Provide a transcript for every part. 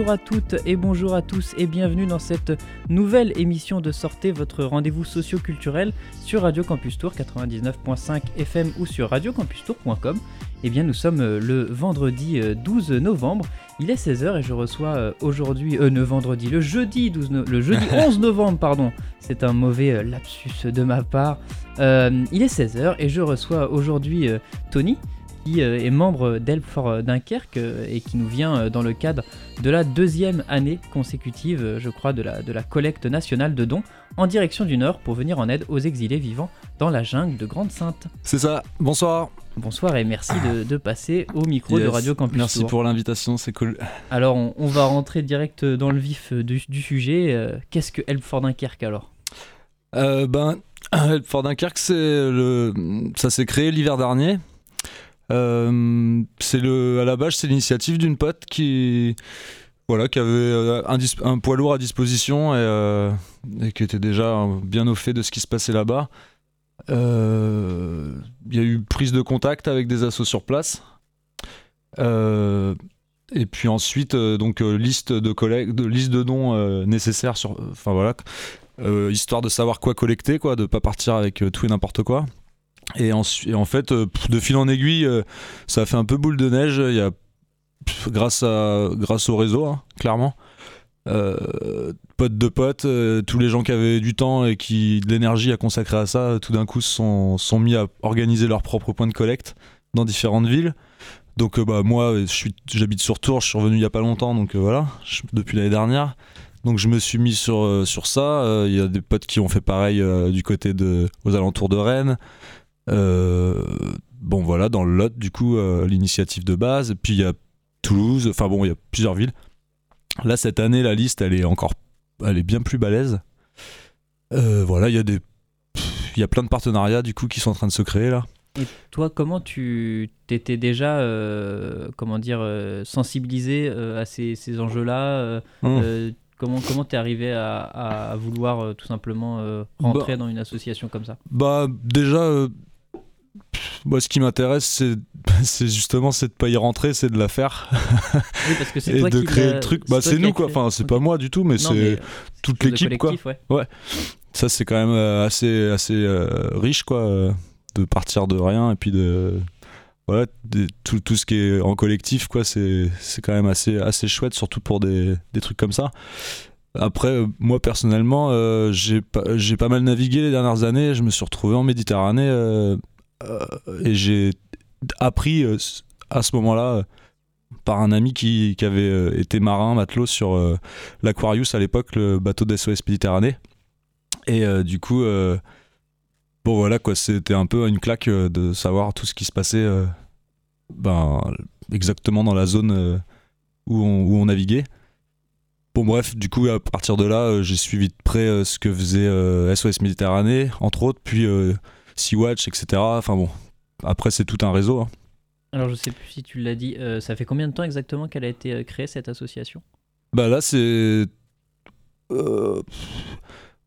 bonjour à toutes et bonjour à tous et bienvenue dans cette nouvelle émission de Sortez, votre rendez-vous socio-culturel sur Radio Campus Tour 99.5 FM ou sur radiocampustour.com. Eh bien nous sommes euh, le vendredi 12 euh, novembre, il est 16h et je reçois euh, aujourd'hui, euh, ne vendredi, le jeudi, 12 le jeudi 11 novembre, pardon, c'est un mauvais lapsus de ma part, il est 16h et je reçois aujourd'hui Tony qui euh, est membre d'Help for Dunkerque euh, et qui nous vient euh, dans le cadre de la deuxième année consécutive, je crois, de la, de la collecte nationale de dons en direction du Nord pour venir en aide aux exilés vivant dans la jungle de Grande-Sainte. C'est ça, bonsoir. Bonsoir et merci de, passer au micro de Radio Campus. Merci pour l'invitation, c'est cool. Alors on, va rentrer direct dans le vif du, sujet. Qu'est-ce que Help for Dunkerque alors Ben, Help for Dunkerque, le... ça s'est créé l'hiver dernier euh, c'est le, à la base, c'est l'initiative d'une pote qui, voilà, qui avait euh, un, poids lourd à disposition euh, et, qui était déjà bien au fait de ce qui se passait là-bas. Il y a eu prise de contact avec des assos sur place. et puis ensuite, donc liste de collègues, de liste de dons nécessaires sur, enfin voilà, histoire de savoir quoi collecter, quoi, de pas partir avec tout et n'importe quoi. Et en, en fait, euh, de fil en aiguille, euh, ça a fait un peu boule de neige. Il y a, grâce, à, grâce au réseau, hein, clairement. Euh, potes de potes, tous les gens qui avaient du temps et qui de l'énergie à consacrer à ça, tout d'un coup sont, sont mis à organiser leurs propres points de collecte dans différentes villes. Donc bah moi, j'habite sur Tours, je suis revenu il y a pas longtemps, donc voilà, depuis l'année dernière. Donc je me suis mis sur, sur ça. Il y a des potes qui ont fait pareil du côté de, aux alentours de Rennes. Euh, bon voilà, dans le Lot, du coup, euh, l'initiative de base. Puis il y a Toulouse, enfin bon, il y a plusieurs villes. Là, cette année, la liste, elle est encore, elle est bien plus balèze. Euh, voilà, il y a des, il y a plein de partenariats du coup qui sont en train de se créer là. Et toi, comment tu t'étais déjà, comment dire, sensibilisé à ces, ces enjeux-là mmh. Comment comment t'es arrivé à, à, vouloir tout simplement rentrer bah dans une association comme ça? Bah déjà moi, ce qui m'intéresse, c'est, justement c'est de pas y rentrer, c'est de la faire. Oui, parce que c'est et toi de créer le truc. Bah, c'est nous quoi. Enfin, c'est pas moi du tout, mais c'est toute l'équipe quoi. Ouais. Ça, c'est quand même euh, assez assez euh, riche quoi, euh, de partir de rien et puis de voilà, tout, tout, ce qui est en collectif quoi. C'est c'est quand même assez assez chouette, surtout pour des, des trucs comme ça. Après, moi personnellement, j'ai pas, j'ai pas mal navigué les dernières années. Je me suis retrouvé en Méditerranée euh, et j'ai appris euh, à ce moment-là euh, par un ami qui, qui, avait été marin, matelot sur l'Aquarius à l'époque, le bateau d'SOS Méditerranée. Et du coup, bon voilà quoi, c'était un peu une claque de savoir tout ce qui se passait ben, exactement dans la zone où on, où, on, naviguait. Bon bref, du coup à partir de là, j'ai suivi de près ce que faisait SOS Méditerranée, entre autres, puis Sea-Watch, etc. Enfin bon, après c'est tout un réseau. Hein. Alors je sais plus si tu l'as dit, euh, ça fait combien de temps exactement qu'elle a été euh, créée cette association? Bah là c'est euh,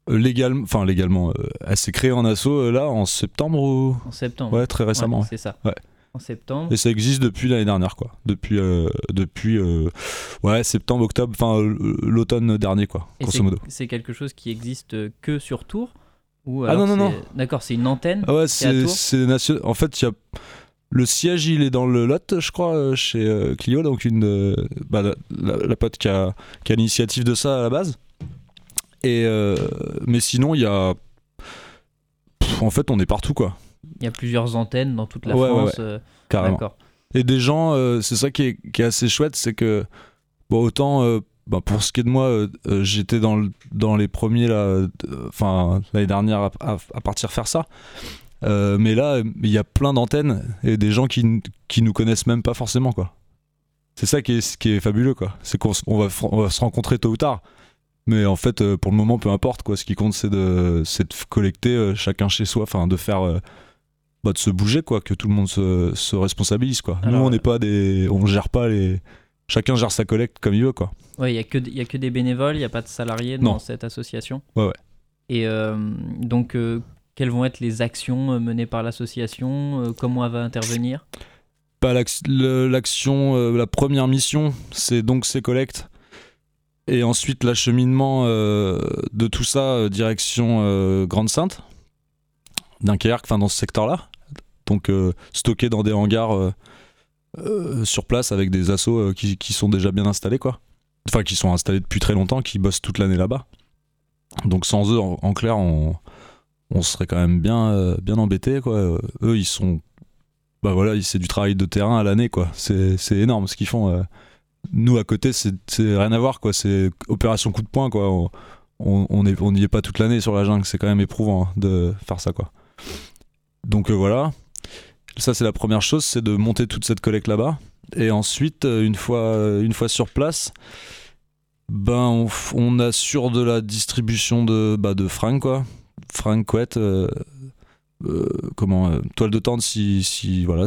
légalement, enfin légalement, elle s'est créée en asso là en septembre ou? En septembre. Ouais, très récemment. c'est ça. Ouais. En septembre. Et ça existe depuis l'année dernière quoi. Depuis depuis ouais septembre octobre, enfin l'automne dernier quoi, grosso modo. C'est quelque chose qui existe que sur Ah non, non, non. D'accord, c'est une antenne. Ah ouais, c'est En fait, il y a. Le siège, il est dans le Lot, je crois, euh, chez euh, Clio, donc une, euh, bah, la, pote qui a, qui a l'initiative de ça à la base. Et, mais sinon, il y a. en fait, on est partout, quoi. Il y a plusieurs antennes dans toute la France. Ouais, carrément. Et des gens, c'est ça qui est, qui est, assez chouette, c'est que. Bon, autant bah, pour ce qui est de moi, euh, euh, j'étais dans, dans les premiers là, enfin l'année dernière à, partir faire ça. Euh, mais là, il y a plein d'antennes et des gens qui, qui nous connaissent même pas forcément quoi. C'est ça qui est, qui est fabuleux quoi. C'est qu'on va, va se rencontrer tôt ou tard. Mais en fait, pour le moment, peu importe quoi. Ce qui compte, c'est de, de collecter chacun chez soi, enfin de faire bah, de se bouger quoi, que tout le monde se, se responsabilise quoi. Nous, on n'est pas des, on gère pas les, chacun gère sa collecte comme il veut quoi. Ouais, il y a que y a que des bénévoles, il n'y a pas de salariés dans cette association. Ouais ouais. Et euh, donc euh, quelles vont être les actions euh, menées par l'association Comment elle va intervenir? Pas l'action, la première mission, c'est donc ces collectes. Et ensuite, l'acheminement de tout ça, direction Grande-Sainte, Dunkerque, enfin dans ce secteur-là. Donc stocké dans des hangars sur place avec des assos qui, qui, sont déjà bien installés, quoi. Enfin, qui sont installés depuis très longtemps, qui bossent toute l'année là-bas. Donc sans eux, en, clair, on, on, serait quand même bien, euh, bien embêté. Quoi. Eux, ils sont. Bah voilà, c'est du travail de terrain à l'année. quoi. C'est énorme ce qu'ils font. Euh. Nous, à côté, c'est rien à voir. quoi. C'est opération coup de poing. Quoi. On n'y on est, pas toute l'année sur la jungle. C'est quand même éprouvant hein, de faire ça. quoi. Donc euh, voilà. Ça, c'est la première chose, c'est de monter toute cette collecte là-bas. Et ensuite, une fois, une fois sur place, ben, on, assure de la distribution de, bah, de fringues, quoi. Euh, euh, comment, euh, toile de tente, si, si voilà,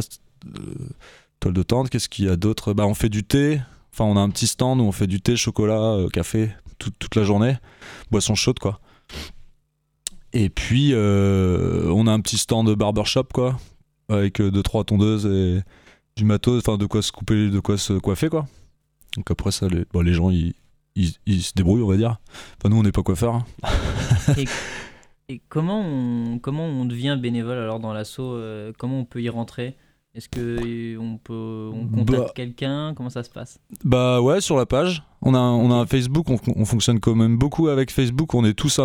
toile de tente, qu'est-ce qu'il y a d'autre? Bah, on fait du thé, enfin, on a un petit stand où on fait du thé, chocolat, café, toute la journée, boisson chaude, quoi. Et puis, on a un petit stand de barbershop, quoi, avec deux, trois tondeuses et du matos, enfin, de quoi se couper, de quoi se coiffer, quoi. Donc après ça, les, les gens, ils, ils, se débrouillent, on va dire. Enfin, nous, on n'est pas coiffeurs. Hein. et, comment, on, comment on devient bénévole alors dans l'assaut euh, Comment on peut y rentrer? Est-ce que on peut on contacte bah. quelqu'un? Comment ça se passe? Bah ouais, sur la page. On a, on a un Facebook, on, fonctionne quand même beaucoup avec Facebook. On est tous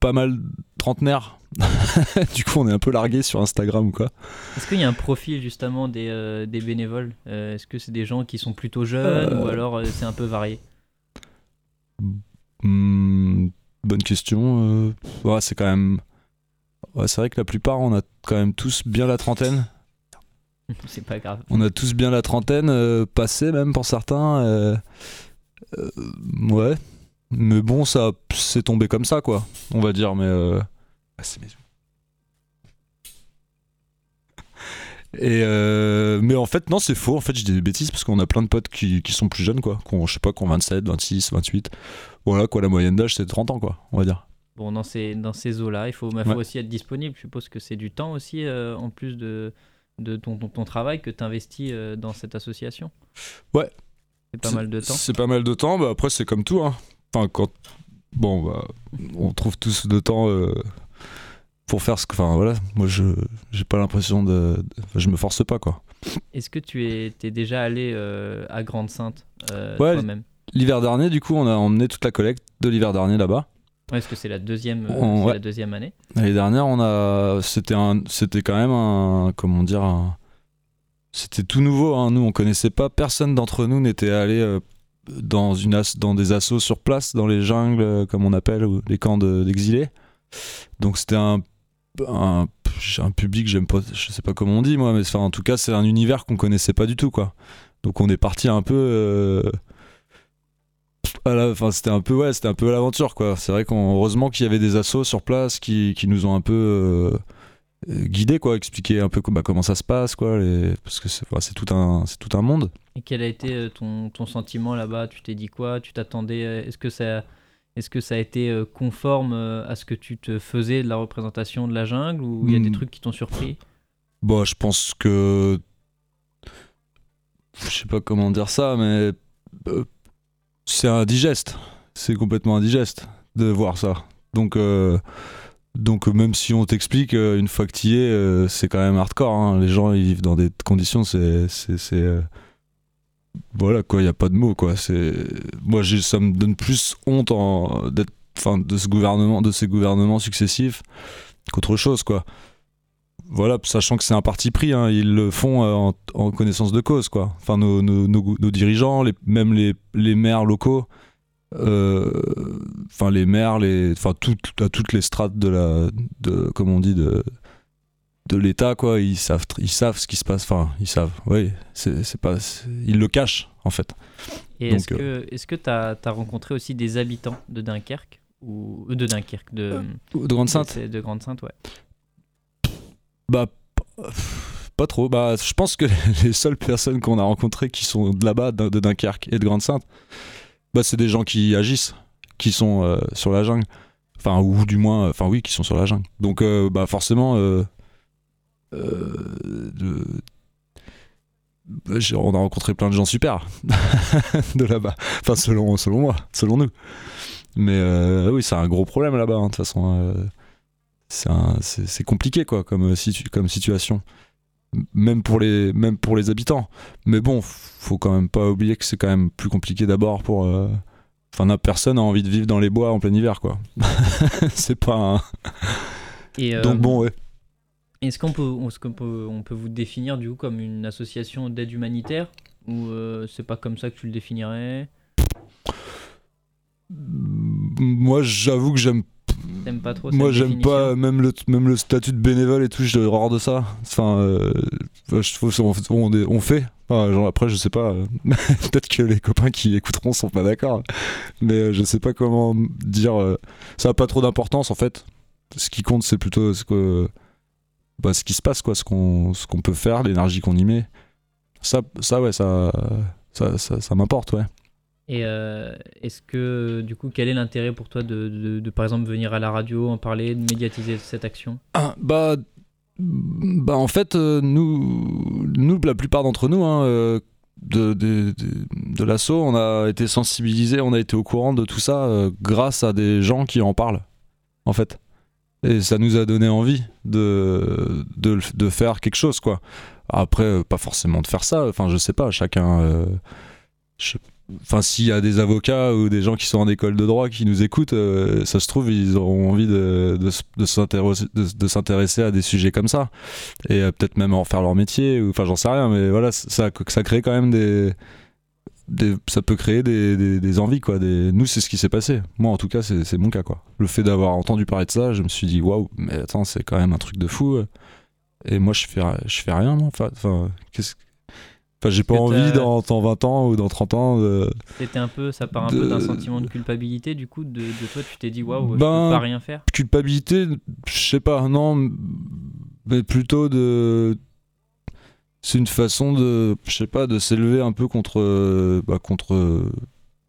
pas mal trentenaires. du coup, on est un peu largué sur Instagram ou quoi. Est-ce qu'il y a un profil justement des, euh, des bénévoles euh, Est-ce que c'est des gens qui sont plutôt jeunes ou alors c'est un peu varié? Hmm, bonne question. Euh, c'est quand même. c'est vrai que la plupart, on a quand même tous bien la trentaine. c'est pas grave. On a tous bien la trentaine, euh, passé même pour certains. Euh, ouais. Mais bon, ça c'est tombé comme ça, quoi. On va dire, mais. Ah, c'est Et euh, mais en fait, non, c'est faux. En fait, j'ai des bêtises parce qu'on a plein de potes qui, qui sont plus jeunes, quoi. Qui ont, je sais pas, qui ont 27, 26, 28. Voilà, quoi, la moyenne d'âge, c'est 30 ans, quoi, on va dire. Bon, dans ces, dans ces eaux-là, il faut, faut aussi être disponible. Je suppose que c'est du temps aussi, euh, en plus de, de ton, ton, travail, que tu investis euh, dans cette association. Ouais. C'est pas mal de temps. C'est pas mal de temps. Bah, après, c'est comme tout. Hein. Enfin, quand. Bon, bah, on trouve tous de temps pour faire ce que. Enfin voilà, moi je j'ai pas l'impression de, Je me force pas quoi. Est-ce que tu es, es déjà allé euh, à Grande Sainte euh, toi-même? L'hiver dernier, du coup, on a emmené toute la collecte de l'hiver dernier là-bas. Est-ce que c'est la deuxième, euh, la deuxième année L'année dernière, on a, c'était un, c'était quand même un, comment dire, c'était tout nouveau. Hein. Nous, on connaissait pas. Personne d'entre nous n'était allé dans une as, dans des assauts sur place, dans les jungles, comme on appelle, ou les camps d'exilés. Donc c'était un un, un public, j'aime pas, je sais pas comment on dit moi, mais en tout cas, c'est un univers qu'on connaissait pas du tout, quoi. Donc on est parti un peu. Euh, c'était un peu, ouais, c'était un peu l'aventure, quoi. C'est vrai qu'heureusement qu'il y avait des assos sur place qui, qui nous ont un peu euh, guidés, quoi, expliquer un peu bah, comment ça se passe, quoi, les... parce que c'est tout, un, tout un monde. Et quel a été euh, ton, ton sentiment là-bas? Tu t'es dit quoi? Tu t'attendais Est-ce que ça est-ce que ça a été euh, conforme euh, à ce que tu te faisais de la représentation de la jungle ou il y a des hmm. trucs qui t'ont surpris? Bah, je pense que. Je sais pas comment dire ça, mais. Euh, c'est indigeste. C'est complètement indigeste de voir ça. Donc. Donc même si on t'explique une fois que tu y es, c'est quand même hardcore. Hein. Les gens ils vivent dans des conditions, c'est voilà quoi, il y a pas de mots quoi. Moi ça me donne plus honte d'être enfin de ce gouvernement, de ces gouvernements successifs qu'autre chose quoi. Voilà, sachant que c'est un parti pris, hein, ils le font euh, en, connaissance de cause quoi. Enfin nos, dirigeants, même les, maires locaux, euh, enfin les maires, les, enfin toutes, toutes les strates de la, de, comme on dit de de l'État, quoi. Ils savent, ils savent ce qui se passe. Enfin, ils savent. Oui, c'est pas, ils le cachent en fait. Et est-ce que, est-ce que tu as, rencontré aussi des habitants de Dunkerque ou de Dunkerque, de, de Grande Sainte, de, Grande Sainte, ouais. Bah pas trop. Bah, je pense que les seules personnes qu'on a rencontrées qui sont de là-bas, de Dunkerque et de Grande Sainte, bah, c'est des gens qui agissent, qui sont euh, sur la jungle. Enfin, ou du moins, enfin oui, qui sont sur la jungle. Donc, euh, bah, forcément, euh, euh, on a rencontré plein de gens super de là-bas. Enfin, selon, selon moi, selon nous. Mais oui, c'est un gros problème là-bas, hein, de toute façon. c'est compliqué, quoi, comme, comme situation même pour les même pour les habitants. Mais bon faut quand même pas oublier que c'est quand même plus compliqué d'abord pour euh, enfin personne a envie de vivre dans les bois en plein hiver quoi. C'est pas un... Euh, donc bon ouais. est-ce qu'on peut, peut, on peut vous définir du coup comme une association d'aide humanitaire? Ou euh, c'est pas comme ça que tu le définirais? Moi j'avoue que j'aime pas trop Moi, j'aime pas même le, même le statut de bénévole et tout, j'ai horreur de ça. Enfin, euh, je trouve on, on, fait. genre, après, je sais pas. Peut-être que les copains qui écouteront sont pas d'accord. Mais euh, je sais pas comment dire. Euh, ça a pas trop d'importance en fait. Ce qui compte, c'est plutôt ce, que, bah, ce qui se passe, quoi, ce qu'on qu'on peut faire, l'énergie qu'on y met. Ça, ça ouais, ça, ça, ça, ça m'importe, ouais. Et euh, est-ce que, du coup, quel est l'intérêt pour toi de, de, par exemple, venir à la radio, en parler, de médiatiser cette action? Ah, bah, bah, en fait, euh, nous, nous, la plupart d'entre nous, hein, euh, de, de, de l'assaut, on a été sensibilisés, on a été au courant de tout ça grâce à des gens qui en parlent, en fait. Et ça nous a donné envie de, de, de faire quelque chose, quoi. Après, pas forcément de faire ça, enfin, je sais pas, chacun. Enfin, s'il y a des avocats ou des gens qui sont en école de droit qui nous écoutent, ça se trouve, ils auront envie de, s'intéresser à des sujets comme ça. Et peut-être même en faire leur métier, ou enfin, j'en sais rien, mais voilà, ça, crée quand même des. ça peut créer des, envies, quoi. Nous, c'est ce qui s'est passé. Moi, en tout cas, c'est mon cas, quoi. Le fait d'avoir entendu parler de ça, je me suis dit, waouh, mais attends, c'est quand même un truc de fou. Et moi, je fais, je fais rien, Enfin, qu'est-ce Enfin, j'ai pas envie dans, 20 ans ou dans 30 ans. C'était un peu, ça part un peu d'un sentiment de culpabilité, du coup, de, toi, tu t'es dit, waouh, je ben, peux pas rien faire. Culpabilité, je sais pas, non, mais plutôt de. C'est une façon de, je sais pas, de s'élever un peu contre, bah, contre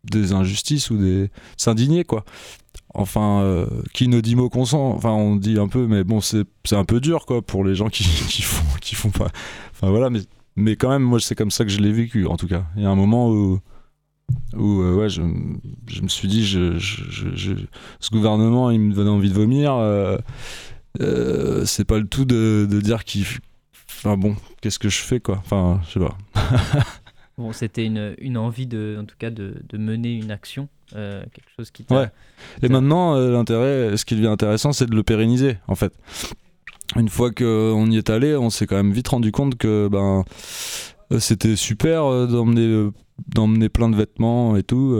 des injustices ou des. s'indigner, quoi. Enfin, euh, qui ne dit mot consent, enfin, on dit un peu, mais bon, c'est un peu dur, quoi, pour les gens qui, qui, font, qui font pas. Enfin, voilà, mais mais quand même, moi, c'est comme ça que je l'ai vécu, en tout cas. Il y a un moment où, où euh, ouais, je, je, me suis dit, je, je, ce gouvernement, il me donnait envie de vomir. Euh, euh, c'est pas le tout de, de dire qu'il. Enfin bon, qu'est-ce que je fais, quoi Enfin, je sais pas. bon, c'était une, une, envie, de, en tout cas, de, de mener une action. quelque chose qui Ouais. Et maintenant, l'intérêt, ce qui devient intéressant, c'est de le pérenniser, en fait une fois qu'on y est allé, on s'est quand même vite rendu compte que ben euh, c'était super euh, d'emmener euh, d'emmener plein de vêtements et tout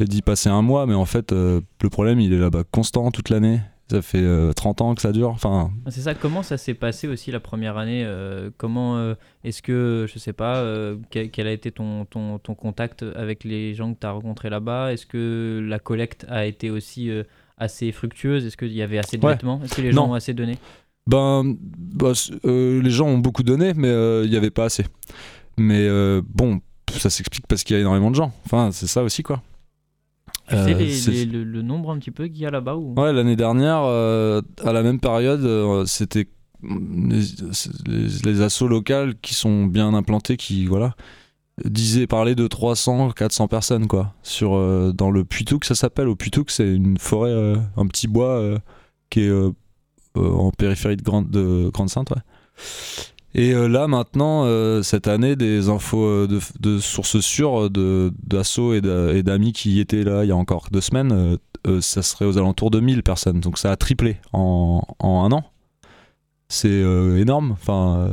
et d'y passer un mois mais en fait le problème il est là-bas constant toute l'année. Ça fait 30 ans que ça dure enfin. Ah, c'est ça comment ça s'est passé aussi la première année comment est-ce que je sais pas quel, a été ton, ton, ton, contact avec les gens que tu as rencontrés là-bas? Est-ce que la collecte a été aussi assez fructueuse? Est-ce qu'il y avait assez de vêtements? Est-ce que les gens ont assez donné? Ben, bah, euh, les gens ont beaucoup donné, mais euh, il n'y avait pas assez. Mais euh, bon, ça s'explique parce qu'il y a énormément de gens. Enfin, c'est ça aussi, quoi. Tu sais le, nombre un petit peu qu'il y a là-bas ou... Ouais, l'année dernière, à la même période, c'était les, les, assos locales qui sont bien implantés, qui, voilà, disaient parler de 300, 400 personnes, quoi. Sur, dans le Puitouk, ça s'appelle. Au Puitouk, c'est une forêt, un petit bois qui est en périphérie de Grande, de Grande Sainte. Et euh, là maintenant, euh, cette année, des infos de, sources sûres d'assaut et d'amis qui y étaient là il y a encore deux semaines, ça serait aux alentours de 1000 personnes. Donc ça a triplé en, un an. C'est énorme. Enfin,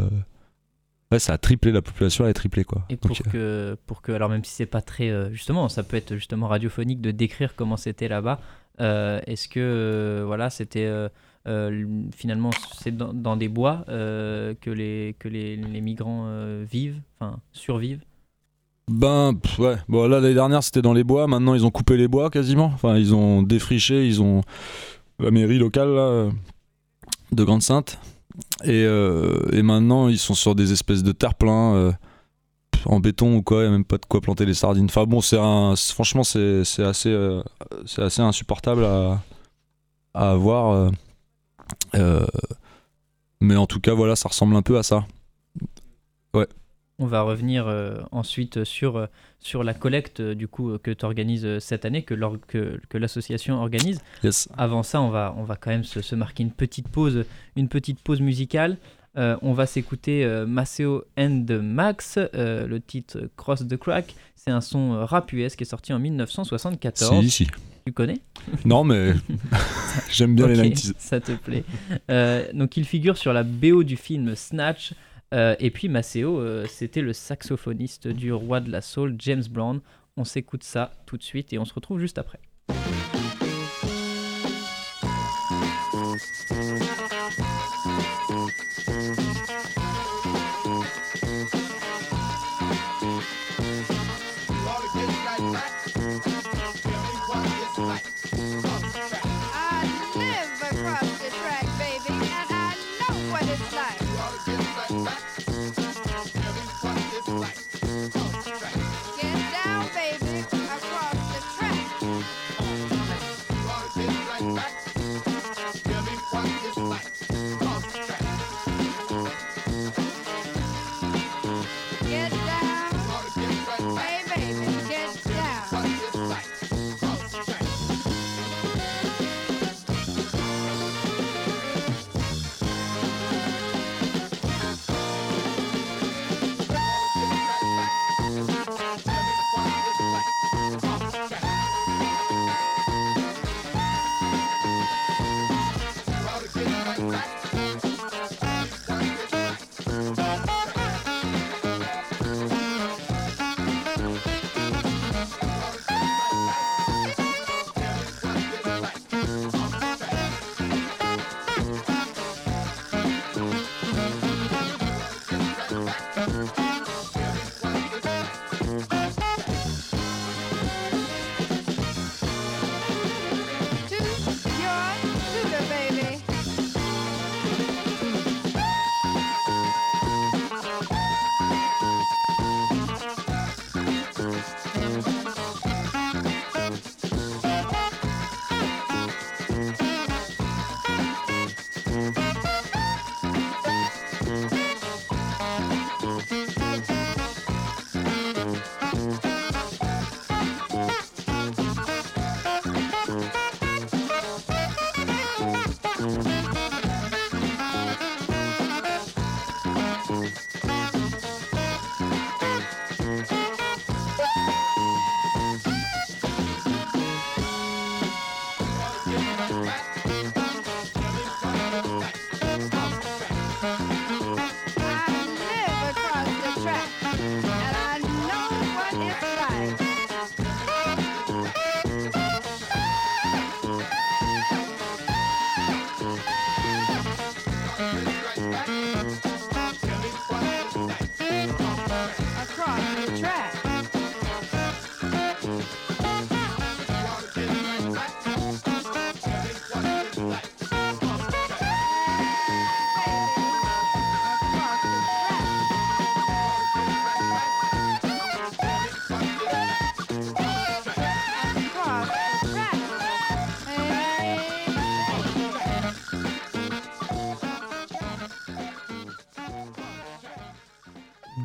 ouais, ça a triplé, la population a triplé quoi. Et pour, que, pour que, alors même si c'est pas très, justement, ça peut être justement radiophonique de décrire comment c'était là-bas. Est-ce que, voilà, c'était euh, finalement, c'est dans, des bois euh, que, les, que les, les migrants euh, vivent, enfin survivent. Ben ouais, bon là l'année dernière c'était dans les bois, maintenant ils ont coupé les bois quasiment, enfin ils ont défriché, ils ont la mairie locale de Grande Sainte et, et, maintenant ils sont sur des espèces de terre-plein en béton ou quoi, il n'y a même pas de quoi planter les sardines. Enfin bon, c'est franchement c'est assez, assez insupportable à, à voir. Euh, mais en tout cas, voilà, ça ressemble un peu à ça. Ouais. On va revenir ensuite sur, sur la collecte du coup que tu organises cette année, que, que, que l'association organise. Avant ça, on va, on va quand même se, se, marquer une petite pause, une petite pause musicale. on va s'écouter Maceo and Max, le titre Cross the Crack. C'est un son rap US qui est sorti en 1974. Si, si. Tu connais Non, mais j'aime bien les 90 Ça te plaît. Euh, donc, il figure sur la BO du film Snatch. Euh, et puis, Maceo, euh, c'était le saxophoniste du roi de la soul, James Brown. On s'écoute ça tout de suite et on se retrouve juste après.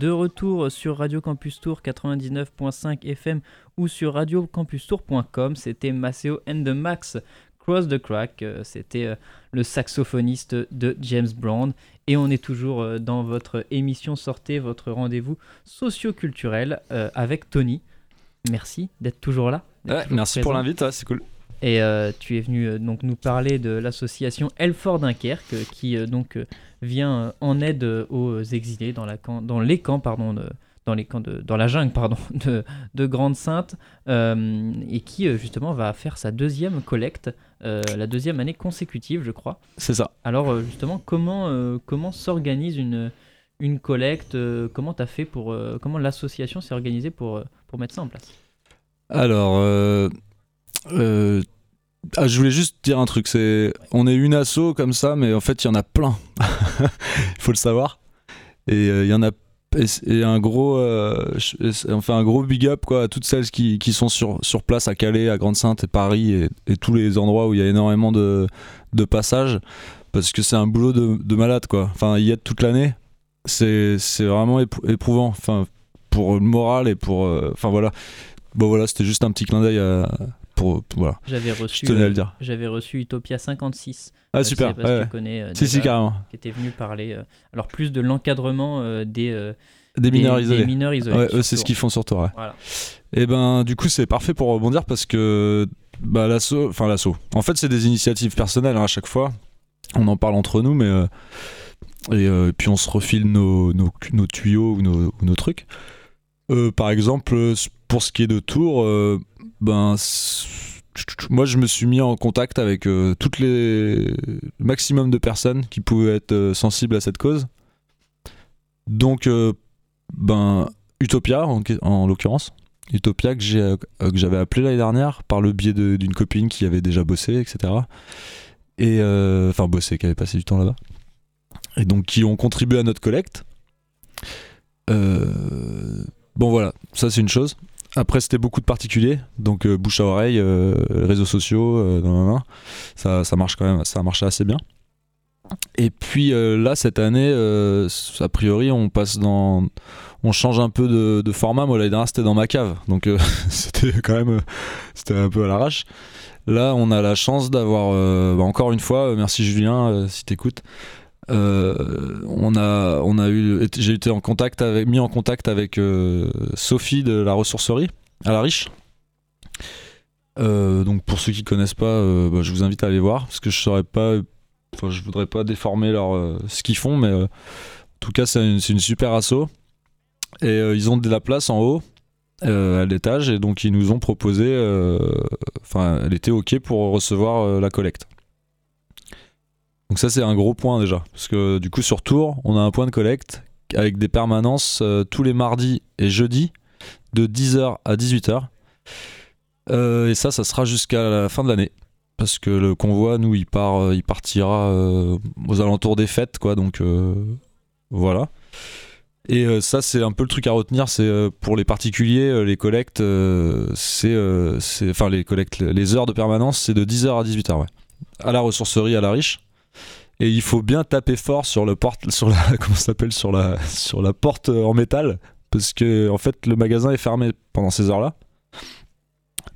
De retour sur Radio Campus Tour 99.5 FM ou sur radiocampustour.com, c'était Maceo and the Max Cross the Crack, euh, c'était euh, le saxophoniste de James Brown et on est toujours euh, dans votre émission Sortez, votre rendez-vous socio-culturel avec Tony. Merci d'être toujours là. merci pour l'invite, c'est cool. Et tu es venu donc nous parler de l'association Elfort Dunkerque qui donc vient euh, en aide euh, aux exilés dans, la dans les camps, pardon, dans les camps de, dans la jungle pardon de, de Grande Sainte euh, et qui justement va faire sa deuxième collecte la deuxième année consécutive je crois. C'est ça. Alors justement comment comment s'organise une une collecte comment as fait pour comment l'association s'est organisée pour pour mettre ça en place? Alors ah, je voulais juste dire un truc, c'est on est une asso comme ça, mais en fait il y en a plein. Il faut le savoir. Et euh, il y en a et, un gros, euh, on fait un gros big up quoi à toutes celles qui, qui, sont sur, sur place à Calais, à Grande-Sainte et Paris et, tous les endroits où il y a énormément de, de passages parce que c'est un boulot de, de, malade quoi. Enfin, y a toute l'année c'est vraiment éprouvant. Enfin, pour le moral et pour. Enfin voilà. Bon voilà, c'était juste un petit clin d'œil pour, voilà. J'avais reçu, je à le dire. J'avais reçu Utopia 56. Ah super. Parce tu connais, si si carrément. Qui était venu parler. alors plus de l'encadrement des des mineurs isolés. Des mineurs isolés. Ouais, eux, c'est ce qu'ils font sur toi. Voilà. Et ben, du coup, c'est parfait pour rebondir parce que bah, l'assaut, enfin l'assaut. En fait, c'est des initiatives personnelles hein, à chaque fois. On en parle entre nous, mais euh, euh, et, puis on se refile nos, nos, nos tuyaux ou nos, nos trucs. Euh, par exemple, pour ce qui est de Tours, ben moi je me suis mis en contact avec toutes les le maximum de personnes qui pouvaient être sensibles à cette cause. Donc ben, Utopia, en, l'occurrence. Utopia que j'ai euh, que j'avais appelé l'année dernière par le biais d'une copine qui avait déjà bossé, etc. Et euh, enfin bossé, qui avait passé du temps là-bas. Et donc qui ont contribué à notre collecte. Euh, bon voilà, ça c'est une chose. Après c'était beaucoup de particuliers, donc bouche à oreille, réseaux sociaux, ça, ça marche quand même, ça a marché assez bien. Et puis euh, là, cette année, euh, a priori, on passe dans. On change un peu de, format. Moi, l'année dernière, c'était dans ma cave. Donc, euh, c'était quand même. c'était un peu à l'arrache. Là, on a la chance d'avoir. Bah, encore une fois, merci Julien, si t'écoutes. On a, on a eu, j'ai été en contact mis en contact avec Sophie de la ressourcerie à la Riche. donc pour ceux qui connaissent pas, bah, je vous invite à aller voir parce que je saurais pas je voudrais pas déformer leur, euh, ce qu'ils font, mais euh, en tout cas, c'est une, super asso. Et euh, ils ont de la place en haut, à l'étage, et donc ils nous ont proposé. Enfin, elle était OK pour recevoir la collecte. Donc, ça, c'est un gros point déjà. Parce que du coup, sur Tours, on a un point de collecte avec des permanences tous les mardis et jeudis de 10h à 18h. et ça, ça sera jusqu'à la fin de l'année parce que le convoi, nous, il part, euh, il partira euh, aux alentours des fêtes, quoi. Donc euh, voilà. Et ça, c'est un peu le truc à retenir. C'est pour les particuliers, les collectes, c'est, enfin les collectes, les heures de permanence, c'est de 10h à 18h, ouais. À la ressourcerie, à la riche. Et il faut bien taper fort sur le porte, sur la, comment s'appelle, sur la, sur la porte en métal, parce que en fait, le magasin est fermé pendant ces heures-là.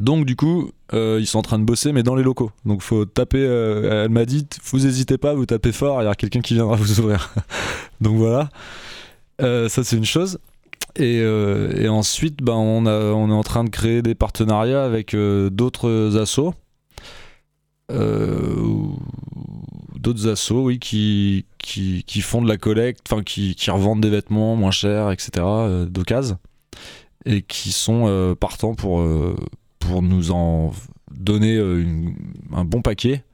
Donc du coup, euh, ils sont en train de bosser, mais dans les locaux. Donc faut taper. Euh, elle m'a dit, vous n'hésitez pas, vous tapez fort, il y a quelqu'un qui viendra vous ouvrir. Donc voilà, euh, ça c'est une chose. Et, ensuite, ben, on, on est en train de créer des partenariats avec d'autres assos. D'autres assos, qui, font de la collecte, qui, qui revendent des vêtements moins chers, etc., d'occasion, et qui sont partants pour pour nous en donner euh, un bon paquet.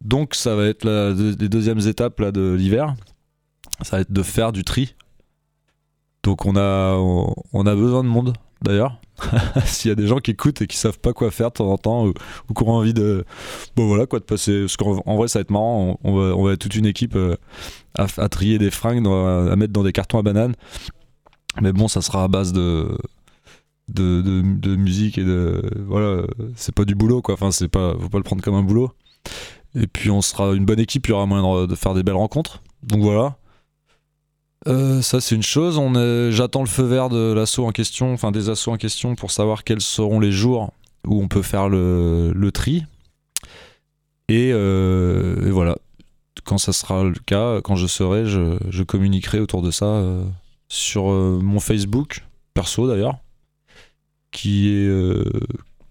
Donc ça va être les deuxièmes étapes de l'hiver. Ça va être de faire du tri. Donc on, a besoin de monde d'ailleurs. S'il y a des gens qui écoutent et qui savent pas quoi faire de temps en temps ou, qui ont envie de bon voilà quoi de passer parce qu'en vrai ça va être marrant. On, va, on va être toute une équipe euh, à, trier des fringues à mettre dans des cartons à bananes. Mais bon ça sera à base de de, de, musique et de voilà c'est pas du boulot quoi. Enfin c'est pas faut pas le prendre comme un boulot. Et puis on sera une bonne équipe il y aura moyen de, faire des belles rencontres. Donc voilà euh, ça c'est une chose. On j'attends le feu vert de l'assaut en question enfin des assauts en question pour savoir quels seront les jours où on peut faire le, tri. Et, euh, et, voilà. Quand ça sera le cas quand je serai je, communiquerai autour de ça euh, sur mon Facebook perso d'ailleurs qui est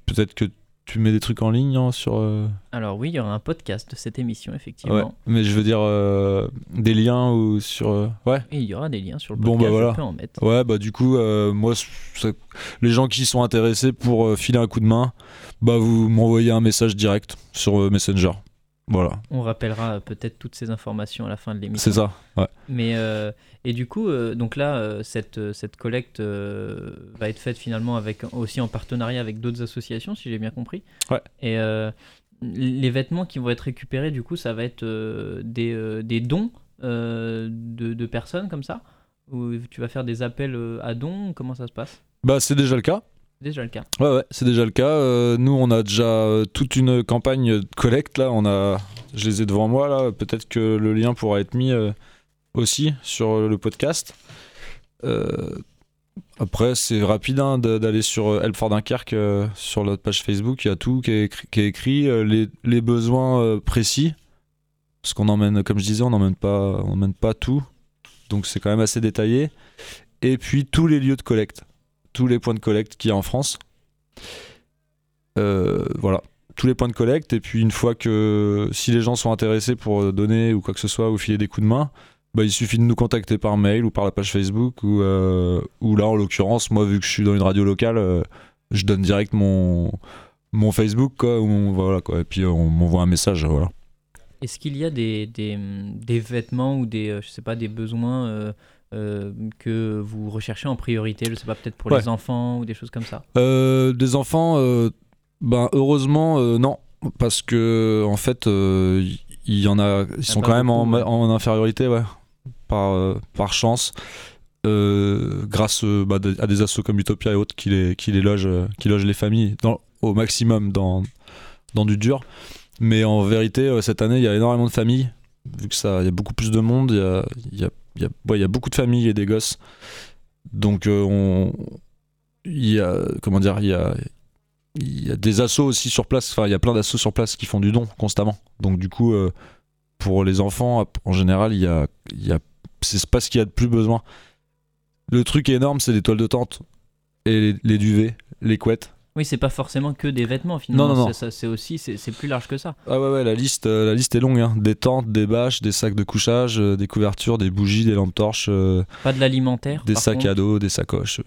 peut-être que tu mets des trucs en ligne hein, sur. Euh, Alors oui, il y aura un podcast de cette émission effectivement. Ouais, mais je veux dire euh, des liens ou sur. Ouais. il y aura des liens sur le podcast. Bon bah voilà. en mettre. Ouais bah du coup moi les gens qui sont intéressés pour filer un coup de main, bah vous m'envoyez un message direct sur Messenger. Voilà. On rappellera peut-être toutes ces informations à la fin de l'émission. C'est ça. Ouais. Mais et du coup, euh, donc là, euh, cette, euh, cette collecte va être faite finalement avec, aussi en partenariat avec d'autres associations, si j'ai bien compris. Ouais. Et les vêtements qui vont être récupérés, du coup, ça va être des, des, dons de, de, personnes comme ça? Ou tu vas faire des appels à dons? Comment ça se passe? Bah, c'est déjà le cas. Déjà le cas. Ouais, ouais, c'est déjà le cas. nous, on a déjà toute une campagne de collecte là. On a, je les ai devant moi là. Peut-être que le lien pourra être mis aussi sur le podcast. après, c'est rapide hein, d'aller sur Help for Dunkerque sur notre page Facebook. Il y a tout qui est écrit, les, besoins précis. Parce qu'on emmène, comme je disais, on n'emmène pas, pas tout. Donc c'est quand même assez détaillé. Et puis tous les lieux de collecte, tous les points de collecte qu'il y a en France. Euh, voilà, tous les points de collecte. Et puis une fois que si les gens sont intéressés pour donner ou quoi que ce soit ou filer des coups de main, bah, il suffit de nous contacter par mail ou par la page Facebook ou, euh, ou là en l'occurrence moi vu que je suis dans une radio locale euh, je donne direct mon mon Facebook quoi, voilà quoi. Et puis on m'envoie un message voilà. Est-ce qu'il y a des, des, des, vêtements ou des je sais pas des besoins que vous recherchez en priorité je sais pas peut-être pour les enfants ou des choses comme ça? Des enfants ben heureusement euh, non. Parce que en fait euh, il y en a ils sont quand même en, infériorité ouais par euh, chance grâce bah, à des assos comme Utopia et autres qui les qui logent qui logent les familles au maximum dans dans du dur mais en vérité cette année il y a énormément de familles vu que ça il y a beaucoup plus de monde il y a y a, y, a, beaucoup de familles et des gosses donc on il y a comment dire il y a il y a des assos aussi sur place, enfin il y a plein d'assos sur place qui font du don constamment. Donc du coup, euh, pour les enfants, en général, il y a, il y a c'est pas ce qu'il y a de plus besoin. Le truc énorme, c'est les toiles de tente et les, duvets, les couettes. Oui, c'est pas forcément que des vêtements finalement. Non, non, non. C'est aussi, c'est plus large que ça. Ah ouais, ouais, la liste, euh, la liste est longue. Hein. Des tentes, des bâches, des sacs de couchage, euh, des couvertures, des bougies, des lampes torches. pas de l'alimentaire. Des sacs à dos, des sacoches.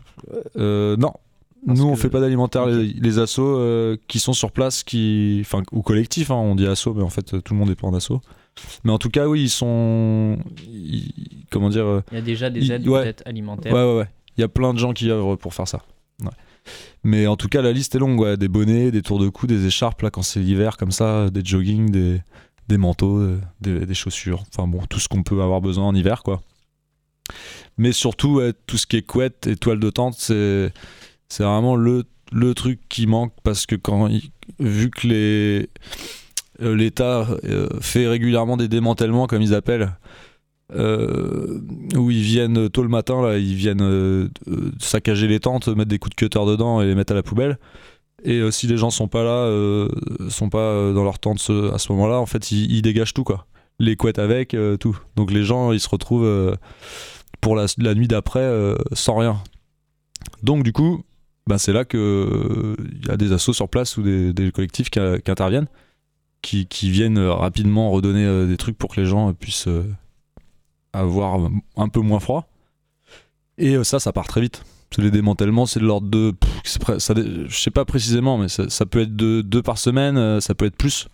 non, nous, on fait pas d'alimentaire. Les, assos euh, qui sont sur place, qui, enfin, ou collectifs, hein, on dit assos, mais en fait, tout le monde est pas en. Mais en tout cas, oui, ils sont. comment dire euh, Il y a déjà des aides peut-être alimentaires. Ouais, ouais, ouais. Il y a plein de gens qui œuvrent pour faire ça. Mais en tout cas, la liste est longue. Ouais. Des bonnets, des tours de cou, des écharpes, là, quand c'est l'hiver, comme ça, des jogging, des, des manteaux, euh, des, des, chaussures. Enfin bon, tout ce qu'on peut avoir besoin en hiver, quoi. Mais surtout, tout ce qui est couette et toile de tente, c'est c'est vraiment le, le truc qui manque parce que quand vu que les euh, l'État euh, fait régulièrement des démantèlements comme ils appellent. Euh, où ils viennent tôt le matin là ils viennent saccager les tentes mettre des coups de cutter dedans et les mettre à la poubelle. Et si les gens sont pas là sont pas dans leur tente à ce moment là en fait ils, dégagent tout quoi. Les couettes avec tout. Donc les gens ils se retrouvent pour la, nuit d'après sans rien. Donc du coup ben c'est là que il y a des assos sur place ou des collectifs qui, interviennent, qui, viennent rapidement redonner euh, des trucs pour que les gens puissent euh, avoir un peu moins froid. Et euh, ça, ça part très vite. Les démantèlements, c'est de l'ordre de. ça, je sais pas précisément, mais ça, peut être de, deux par semaine, ça peut être plus.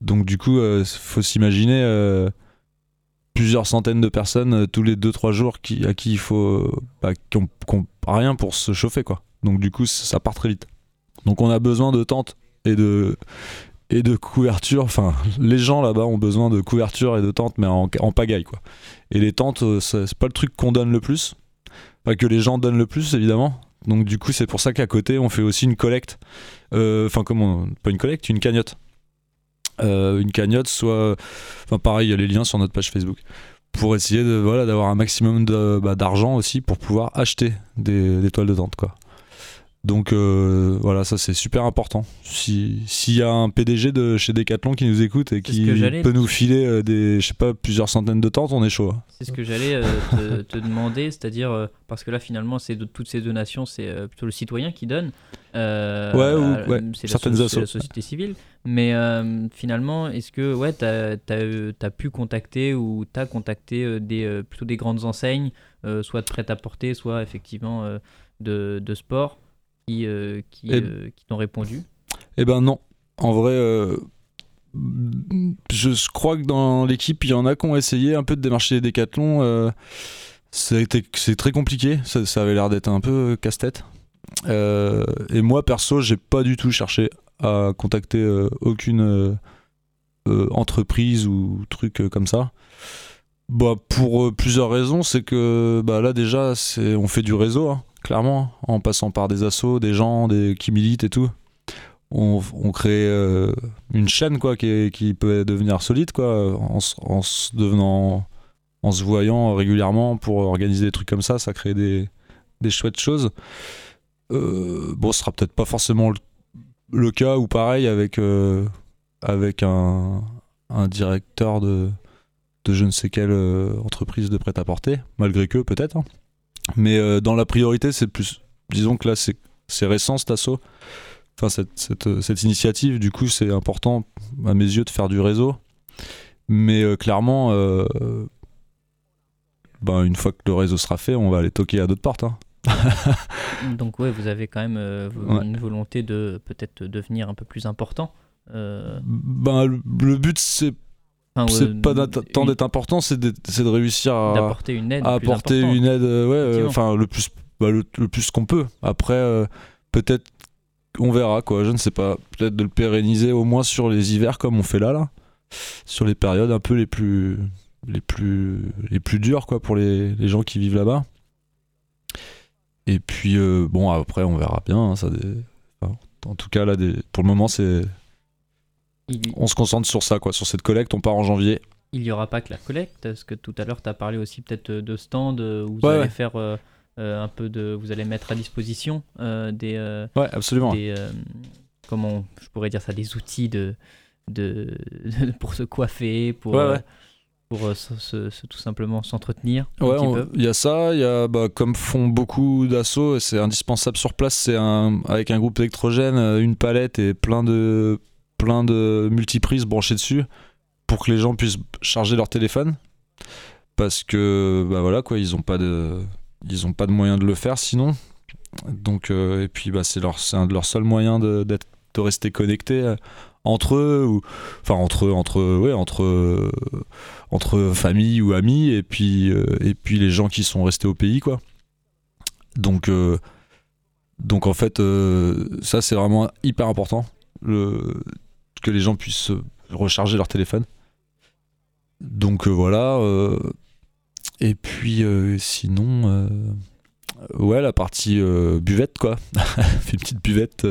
Donc, du coup, il faut s'imaginer plusieurs centaines de personnes tous les 2-3 jours à qui il faut. Bah, qui ont rien pour se chauffer, quoi. Donc du coup, ça part très vite. Donc on a besoin de tentes et de et de couverture. Enfin, les gens là-bas ont besoin de couverture et de tentes, mais en, pagaille quoi. Et les tentes, euh, c'est pas le truc qu'on donne le plus, pas que les gens donnent le plus évidemment. Donc du coup, c'est pour ça qu'à côté, on fait aussi une collecte. Euh, enfin, comment Pas une collecte, une cagnotte. Euh, une cagnotte, soit. Enfin, pareil, il y a les liens sur notre page Facebook pour essayer de voilà d'avoir un maximum bah, d'argent aussi pour pouvoir acheter des, des toiles de tente quoi. Donc euh, voilà, ça c'est super important. S'il y a un PDG de chez Decathlon qui nous écoute et qui peut nous filer euh, des, je sais pas, plusieurs centaines de tentes, on est chaud. Hein. C'est ce que j'allais euh, te, demander, c'est-à-dire parce que là finalement, c'est toutes ces donations, c'est plutôt le citoyen qui donne. ouais, ou, ouais c'est certaines la, la, société civile. Mais finalement, est-ce que ouais, tu as, as, pu contacter ou tu as contacté des, plutôt des grandes enseignes, soit de prêt-à-porter, soit effectivement de, de sport? Qui, euh, qui, euh, qui t'ont répondu Eh ben non. En vrai, euh, je crois que dans l'équipe, il y en a qui ont essayé un peu de démarcher les décathlons. c'est très compliqué. Ça, ça avait l'air d'être un peu casse-tête. et moi, perso, j'ai pas du tout cherché à contacter aucune entreprise ou truc comme ça. Bah, pour plusieurs raisons, c'est que bah, là déjà, on fait du réseau. Hein clairement, en passant par des assos, des gens des, qui militent et tout. On, crée euh, une chaîne quoi qui, peut devenir solide quoi en, se devenant en se voyant régulièrement pour organiser des trucs comme ça, ça crée des, des chouettes choses. bon, ce sera peut-être pas forcément le, cas ou pareil avec, avec un, un directeur de, de je ne sais quelle entreprise de prêt-à-porter, malgré que peut-être. Hein. Mais dans la priorité, c'est plus. Disons que là, c'est récent cet assaut enfin cette, cette, cette, initiative. Du coup, c'est important à mes yeux de faire du réseau. Mais euh, clairement, euh, ben, une fois que le réseau sera fait, on va aller toquer à d'autres portes. Hein. Donc ouais, vous avez quand même euh, une volonté de peut-être devenir un peu plus important. Ben, le, but c'est c'est pas tant d'être important, c'est de, de, réussir à apporter une aide, à apporter une aide, ouais, enfin le plus, bah, le, plus qu'on peut. Après, peut-être on verra quoi, je ne sais pas. Peut-être de le pérenniser au moins sur les hivers comme on fait là, là. Sur les périodes un peu les plus, les plus, les plus dures quoi pour les, les gens qui vivent là-bas. Et puis euh, bon après on verra bien. Hein, ça en tout cas là pour le moment c'est, on se concentre sur ça quoi, sur cette collecte. On part en janvier. Il n'y aura pas que la collecte, parce que tout à l'heure tu as parlé aussi peut-être de stand euh, où vous allez faire euh, euh, un peu de, vous allez mettre à disposition euh, des, euh, ouais, absolument. comment je pourrais dire ça, des outils de, de, pour se coiffer, pour pour tout simplement s'entretenir. Ouais, il y a ça, il y a bah, comme font beaucoup d'assauts, et c'est indispensable sur place, c'est un, avec un groupe électrogène, une palette et plein de plein de multiprises branchées dessus pour que les gens puissent charger leur téléphone parce que bah voilà quoi, ils ont pas de ils n'ont pas de moyen de le faire sinon. Donc, euh, et puis bah, c'est leur, un de leurs seuls moyens de, de rester connectés euh, entre eux, ou, enfin entre, entre, ouais, entre, euh, entre famille ou amis, et puis, et puis les gens qui sont restés au pays. quoi. Donc, donc en fait, ça c'est vraiment hyper important, le, que les gens puissent recharger leur téléphone. Donc voilà et puis euh, sinon, euh, ouais, la partie euh, buvette, quoi. une petite buvette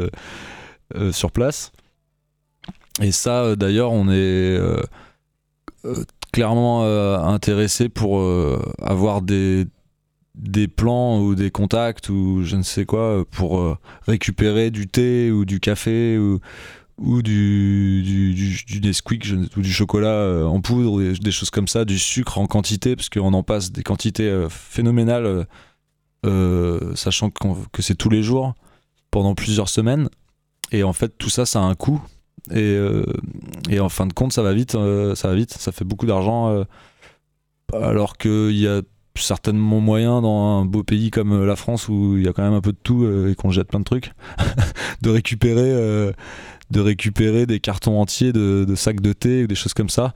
sur place. Et ça, d'ailleurs, on est clairement intéressé pour avoir des, des plans ou des contacts ou je ne sais quoi pour récupérer du thé ou du café ou, ou du, du, ou du chocolat euh, en poudre, des, des, choses comme ça, du sucre en quantité, parce qu'on en passe des quantités euh, phénoménales, euh, sachant que c'est tous les jours pendant plusieurs semaines. Et en fait, tout ça, ça a un coût. Et, et en fin de compte, ça va vite, ça va vite, ça fait beaucoup d'argent. alors qu'il y a certainement moyen dans un beau pays comme la France où il y a quand même un peu de tout et qu'on jette plein de trucs, de récupérer de récupérer des cartons entiers de, sacs de thé ou des choses comme ça.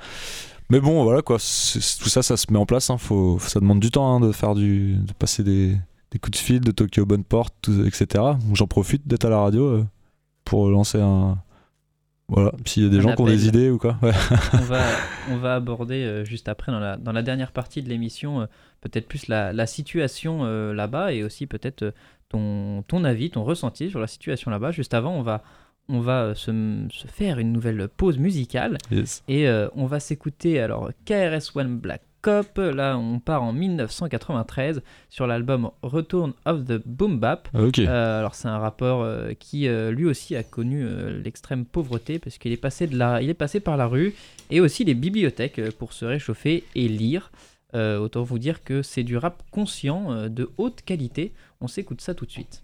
Mais bon, voilà quoi, tout ça, ça se met en place. Hein. Faut, ça demande du temps hein, de faire du, de passer des, coups de fil de Tokyo Bonne Porte, etc. J'en profite d'être à la radio euh, pour lancer un. Voilà, s'il y a des gens qui ont des idées ou quoi. on, va, on va aborder euh, juste après, dans la, dans la dernière partie de l'émission, euh, peut-être plus la, la situation là-bas et aussi peut-être ton, ton avis, ton ressenti sur la situation là-bas. Juste avant, on va, on va euh, se, faire une nouvelle pause musicale et euh, on va s'écouter alors KRS One Black Cop. Là, on part en 1993 sur l'album Return of the Boom Bap. Euh, alors, c'est un rappeur qui lui aussi a connu l'extrême pauvreté parce qu'il est passé de la, il est passé par la rue et aussi les bibliothèques pour se réchauffer et lire. autant vous dire que c'est du rap conscient de haute qualité. On s'écoute ça tout de suite.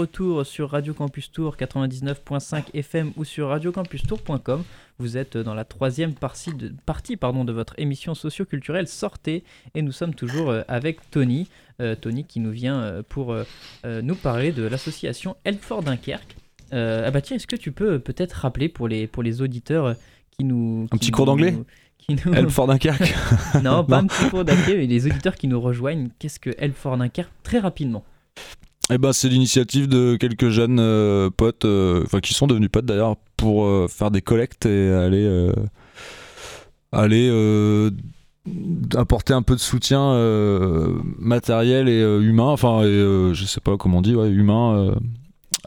Retour sur Radio Campus Tour 99.5 FM ou sur radiocampustour.com. Vous êtes dans la troisième partie, de, partie pardon, de votre émission socioculturelle Sortez et nous sommes toujours euh, avec Tony. Euh, Tony qui nous vient euh, pour euh, nous parler de l'association Elfort Dunkerque. Euh, ah bah tiens, est-ce que tu peux peut-être rappeler pour les, pour les auditeurs qui nous... Un petit cours d'anglais nous... Elfort Dunkerque. Non, pas Non. un petit cours d'anglais, mais les auditeurs qui nous rejoignent, qu'est-ce que Elfort Dunkerque? Très rapidement. Eh ben, c'est l'initiative de quelques jeunes euh, potes, euh, qui sont devenus potes d'ailleurs, pour euh, faire des collectes et aller, apporter un peu de soutien matériel et humain, enfin, je sais pas comment on dit, humain,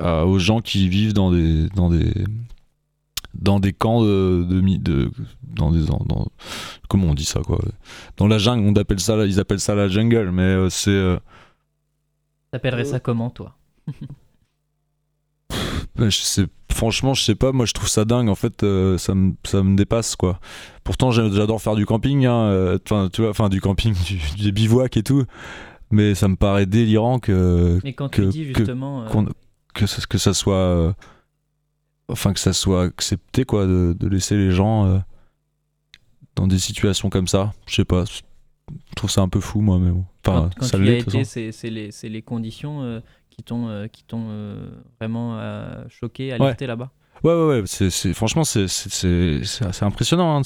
aux gens qui vivent dans des, dans des, camps de, comment on dit ça quoi, dans la jungle, on appelle ça, ils appellent ça la jungle, mais c'est T'appellerais ça comment, toi? Ben, je sais, franchement, je sais pas. Moi, je trouve ça dingue. En fait, euh, ça me ça me dépasse quoi. Pourtant, j'adore faire du camping. hein, euh, Enfin, tu vois, enfin du camping, du, des bivouacs et tout. Mais ça me paraît délirant que Mais quand tu que- dis que- justement... euh, qu'on- que ça, que ça soit, euh, enfin que ça soit accepté quoi, de, de laisser les gens euh, dans des situations comme ça. Je sais pas. Je trouve ça un peu fou moi, mais bon. Enfin, quand, quand ça tu y as été, c'est les, conditions euh, qui t'ont euh, euh, vraiment choqué, Ouais. alerté là-bas Ouais, ouais, ouais. C'est- franchement, c'est, impressionnant. hein.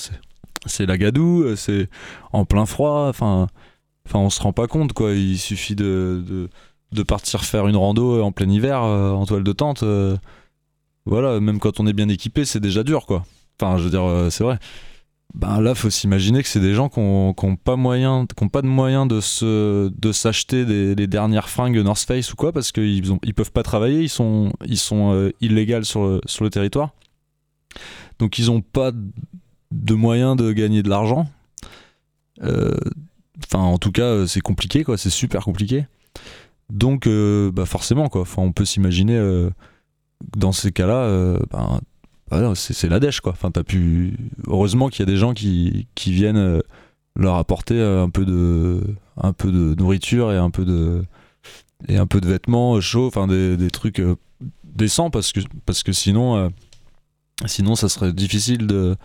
C'est, la gadoue, c'est en plein froid. Enfin, enfin, on se rend pas compte, quoi. Il suffit de, de, de partir faire une rando en plein hiver en toile de tente. voilà, même quand on est bien équipé, c'est déjà dur, quoi. Enfin, je veux dire, c'est vrai. Ben là, faut s'imaginer que c'est des gens qui ont, qui ont pas moyen, qui ont pas de moyens de se, de s'acheter des, les dernières fringues North Face ou quoi, parce qu'ils ont, ils peuvent pas travailler, ils sont, ils sont euh, illégaux sur le, sur le territoire. Donc ils ont pas de moyens de gagner de l'argent. Euh, Enfin, en tout cas, c'est compliqué, quoi. C'est super compliqué. Donc, euh, bah forcément, quoi. On peut s'imaginer dans ces cas-là, ben, voilà, c'est la dèche, quoi. Heureusement qu'il y a des gens qui, viennent euh, leur apporter euh, un peu de, nourriture et un peu de, et un peu vêtements euh, chauds, des, trucs décents, parce que, sinon, sinon, ça serait difficile de,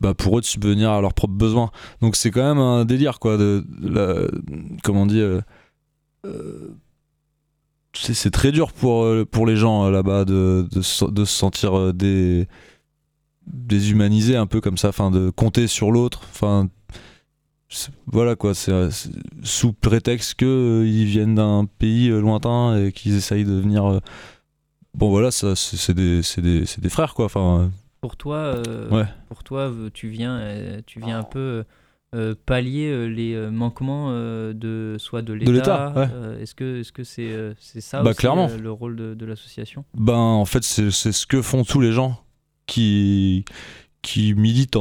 bah, pour eux de subvenir à leurs propres besoins. Donc c'est quand même un délire, quoi. De, comment on dit c'est c'est très dur pour, euh, pour les gens euh, là-bas de, de, se- de se sentir euh, des, déshumanisés un peu comme ça, enfin de compter sur l'autre. Enfin, voilà quoi, c'est c'est sous prétexte que euh, ils viennent d'un pays euh, lointain et qu'ils essayent de venir euh, bon voilà, ça, c'est des, des, des, frères quoi. Enfin, pour toi, ouais. pour toi, tu viens, tu viens un peu pallier les manquements de soit de l'État. est-ce que est-ce que c'est c'est ça bah, clairement. le rôle de, de l'association? Ben en fait c'est ce que font tous les gens qui qui militent,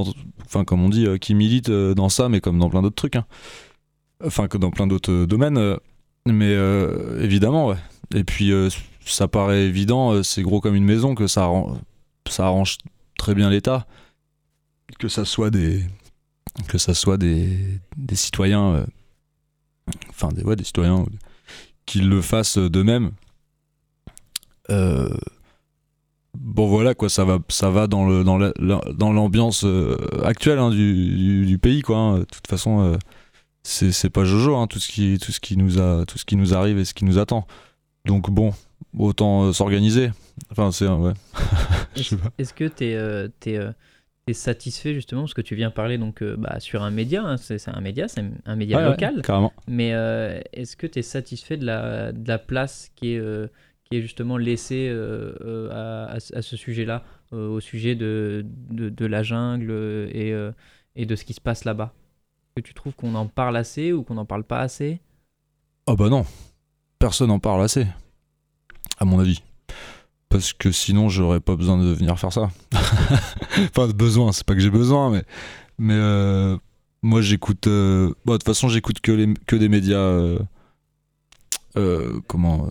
enfin comme on dit, qui militent dans ça, mais comme dans plein d'autres trucs. Hein. Enfin que dans plein d'autres domaines. Mais évidemment, ouais. Et puis ça paraît évident, c'est gros comme une maison que ça, ça arrange très bien l'État, que ça soit des que ça soit des, des citoyens, euh, enfin des, ouais, des citoyens qui le fassent d'eux-mêmes. Euh, bon voilà quoi, ça va, ça va dans le dans dans l'ambiance euh, actuelle hein, du, du, pays quoi. Hein. De toute façon, c'est pas Jojo hein, tout ce qui tout ce qui nous a tout ce qui nous arrive et ce qui nous attend. Donc bon, autant s'organiser. Enfin c'est ouais. Est-ce que tu es, es satisfait justement parce que tu viens parler donc euh, bah, sur un média, hein, c'est un média, c'est un média local. carrément. Mais euh, est-ce que tu es satisfait de la, de la place qui est, euh, qui est justement laissée à, à, ce sujet-là, au sujet de, de, de, la jungle et, et de ce qui se passe là-bas? Que tu trouves qu'on en parle assez ou qu'on n'en parle pas assez? Oh bah non, personne n'en parle assez, à mon avis parce que sinon j'aurais pas besoin de venir faire ça. enfin, besoin, c'est pas que j'ai besoin, mais, mais euh, moi j'écoute. Euh, de toute façon, j'écoute que, des médias. Euh, comment.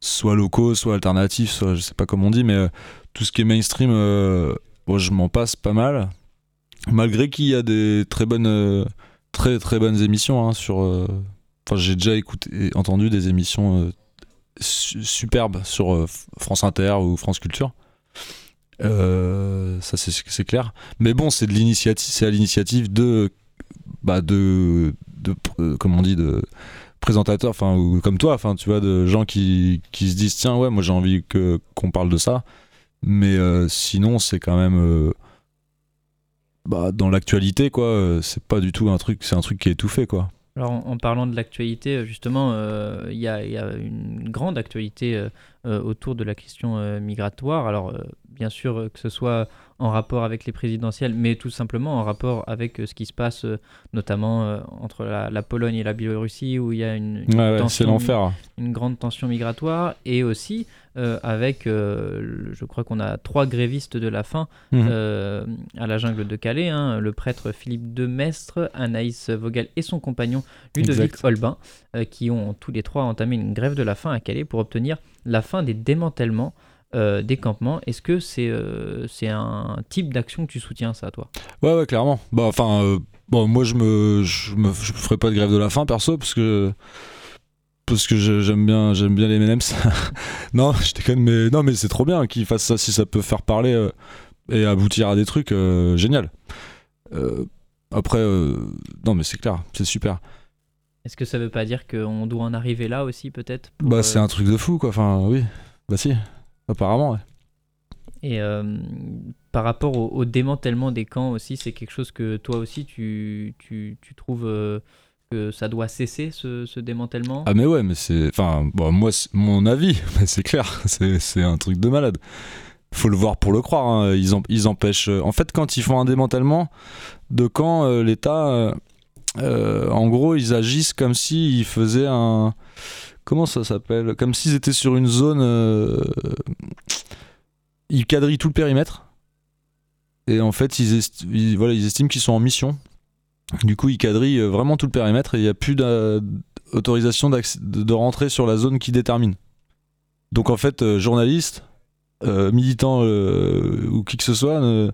soit locaux, soit alternatifs, soit je sais pas comment on dit, mais tout ce qui est mainstream, je m'en passe pas mal. Malgré qu'il y a des très bonnes, très très bonnes émissions hein, sur. Enfin, j'ai déjà écouté, entendu des émissions superbe sur euh, France Inter ou France Culture. Euh, ça c'est clair. Mais bon, c'est de l'initiative, c'est à l'initiative de, bah de, euh, on dit, de présentateurs, enfin comme toi, enfin tu vois, de gens qui, qui se disent tiens ouais, moi j'ai envie que qu'on parle de ça. Mais sinon c'est quand même bah, dans l'actualité quoi. C'est pas du tout un truc, c'est un truc qui est étouffé quoi. Alors en, parlant de l'actualité, justement, euh, il y, a une grande actualité euh, euh, autour de la question migratoire. Alors bien sûr que ce soit en rapport avec les présidentielles, mais tout simplement en rapport avec ce qui se passe notamment entre la, Pologne et la Biélorussie, où il y a une, une grande tension migratoire, et aussi euh, avec, euh, je crois qu'on a trois grévistes de la faim mhm. euh, à la jungle de Calais, hein, le prêtre Philippe de Mestre, Anaïs Vogel et son compagnon Ludovic Holbin, qui ont tous les trois entamé une grève de la faim à Calais pour obtenir la fin des démantèlements des campements. Est-ce que c'est c'est un type d'action que tu soutiens, ça, toi? Ouais, ouais, clairement. Bah, enfin, bon, moi, je me, je me, je ferai pas de grève de la faim, perso, parce que parce que j'aime bien j'aime bien les M&M's. non, je déconne mais non mais c'est trop bien qu'ils fassent ça si ça peut faire parler euh, et aboutir à des trucs euh, génial. Euh, après non mais c'est clair, c'est super. Est-ce que ça veut pas dire qu'on doit en arriver là aussi peut-être Bah c'est un truc de fou quoi, enfin oui. Bah si, apparemment ouais. Et par rapport au, démantèlement des camps aussi, c'est quelque chose que toi aussi tu, tu, tu trouves ça doit cesser ce, démantèlement? Ah mais ouais, mais c'est... Enfin, bon, moi, mon avis, c'est clair, c'est un truc de malade. Faut le voir pour le croire. Hein. Ils, ils empêchent... Euh, en fait, quand ils font un démantèlement de euh, l'État... Euh, en gros, ils agissent comme s'ils faisaient un... Comment ça s'appelle? Comme s'ils étaient sur une zone... Ils quadrillent tout le périmètre. Et en fait, ils, ils estiment qu'ils sont en mission du coup, il quadrille euh, vraiment tout le périmètre et il n'y a plus d'autorisation de rentrer sur la zone qui détermine. Donc en fait, euh, journaliste, euh, militant ou qui que ce soit ne,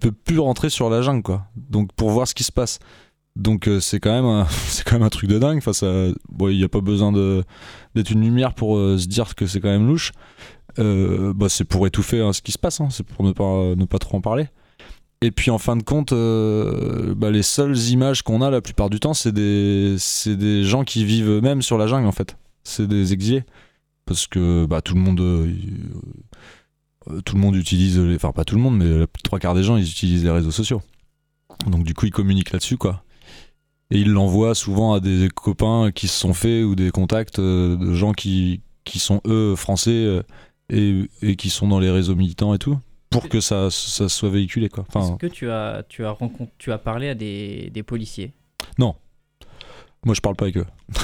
peut plus rentrer sur la jungle, quoi. Donc pour voir ce qui se passe. Donc c'est quand même c'est quand même un truc de dingue. Il n'y a pas besoin d'être une lumière pour se dire que c'est quand même louche. bah, c'est pour étouffer hein, ce qui se passe. Hein. C'est pour ne pas ne pas trop en parler. Et puis en fin de compte, euh, bah, les seules images qu'on a la plupart du temps, c'est des, des gens qui vivent eux-mêmes sur la jungle en fait. C'est des exilés. Parce que bah, tout le monde. Euh, euh, tout le monde utilise. Les, enfin, pas tout le monde, mais trois quarts des gens, ils utilisent les réseaux sociaux. Donc du coup, ils communiquent là-dessus, quoi. Et ils l'envoient souvent à des copains qui se sont faits ou des contacts de gens qui, qui sont eux français et, et, qui sont dans les réseaux militants et tout pour que ça, ça soit véhiculé quoi. Enfin, Est-ce que tu as, tu, as rencontré, tu as parlé à des, des policiers? Non. Moi je parle pas avec eux.